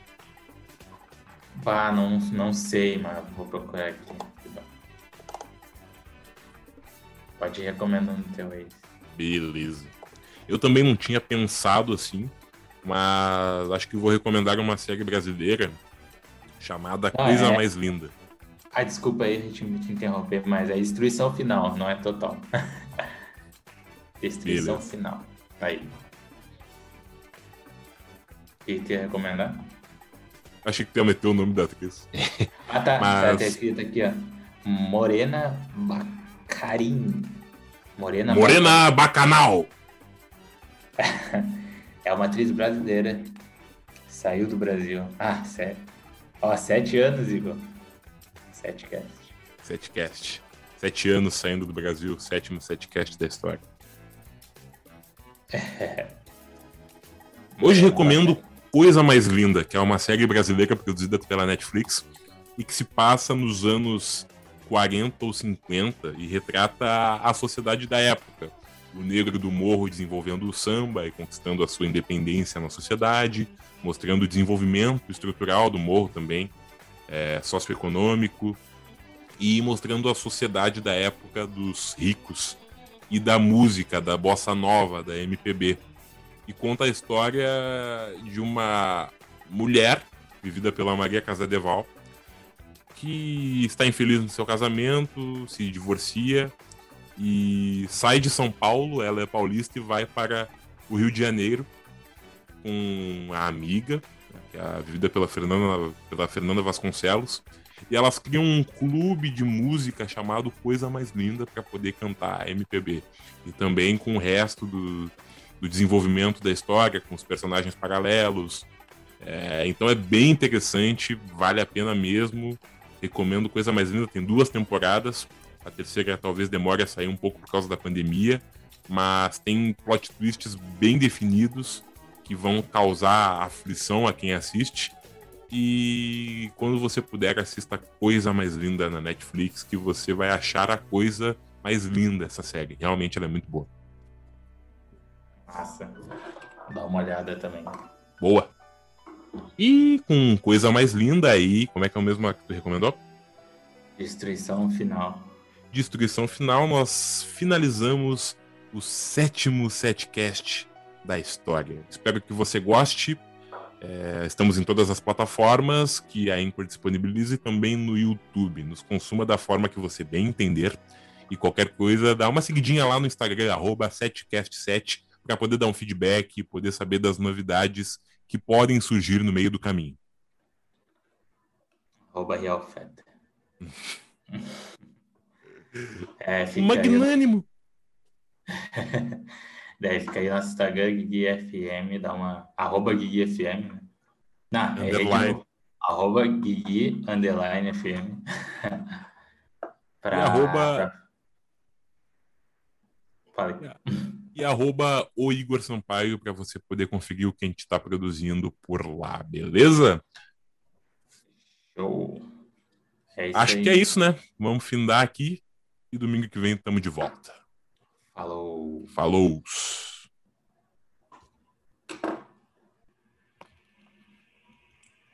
Pá, não, não sei, mas vou procurar aqui. Pode ir recomendando o teu aí. Beleza. Eu também não tinha pensado assim, mas acho que vou recomendar uma série brasileira chamada ah, Coisa é? Mais Linda. Ah, desculpa aí a gente te interromper, mas é destruição final, não é total. destruição Beleza. final. Aí. O que quer recomendar? Achei que ia meter o nome da atriz. ah, tá. Mas... Tá escrito aqui, ó. Morena Bacarim. Morena, Morena Bacanal. é uma atriz brasileira. Saiu do Brasil. Ah, sério. Ó, sete anos, Igor. Setcast. Setcast. Sete anos saindo do Brasil, sétimo setcast da história. Hoje recomendo Coisa Mais Linda, que é uma série brasileira produzida pela Netflix e que se passa nos anos 40 ou 50 e retrata a sociedade da época. O negro do morro desenvolvendo o samba e conquistando a sua independência na sociedade, mostrando o desenvolvimento estrutural do morro também, é, socioeconômico e mostrando a sociedade da época dos ricos e da música, da bossa nova, da MPB. E conta a história de uma mulher vivida pela Maria Casadeval que está infeliz no seu casamento, se divorcia e sai de São Paulo, ela é paulista e vai para o Rio de Janeiro com a amiga que é vivida pela Fernanda, pela Fernanda Vasconcelos. E elas criam um clube de música chamado Coisa Mais Linda para poder cantar MPB. E também com o resto do, do desenvolvimento da história, com os personagens paralelos. É, então é bem interessante, vale a pena mesmo. Recomendo Coisa Mais Linda, tem duas temporadas. A terceira talvez demore a sair um pouco por causa da pandemia, mas tem plot twists bem definidos que vão causar aflição a quem assiste. E quando você puder, assista Coisa Mais Linda na Netflix, que você vai achar a coisa mais linda essa série. Realmente ela é muito boa. Massa. Dá uma olhada também. Boa. E com coisa mais linda aí, como é que é o mesmo que tu recomendou? Destruição final. Destruição final, nós finalizamos o sétimo setcast da história. Espero que você goste. É, estamos em todas as plataformas que a Anchor disponibiliza e também no YouTube. Nos consuma da forma que você bem entender. E qualquer coisa, dá uma seguidinha lá no Instagram, 7cast7, para poder dar um feedback e poder saber das novidades que podem surgir no meio do caminho. Arroba Realfeta. é, Magnânimo. Aí... Daí fica aí nosso Instagram, GuiGuiFM, dá uma. Arroba GuiGuiFM, né? Não, Underline. é de arroba Guigui Underline FM. pra, E arroba- pra- Fala aí. E arroba o Igor Sampaio para você poder conferir o que a gente está produzindo por lá, beleza? Show. É Acho aí. que é isso, né? Vamos findar aqui e domingo que vem estamos de volta. Falou. Falou!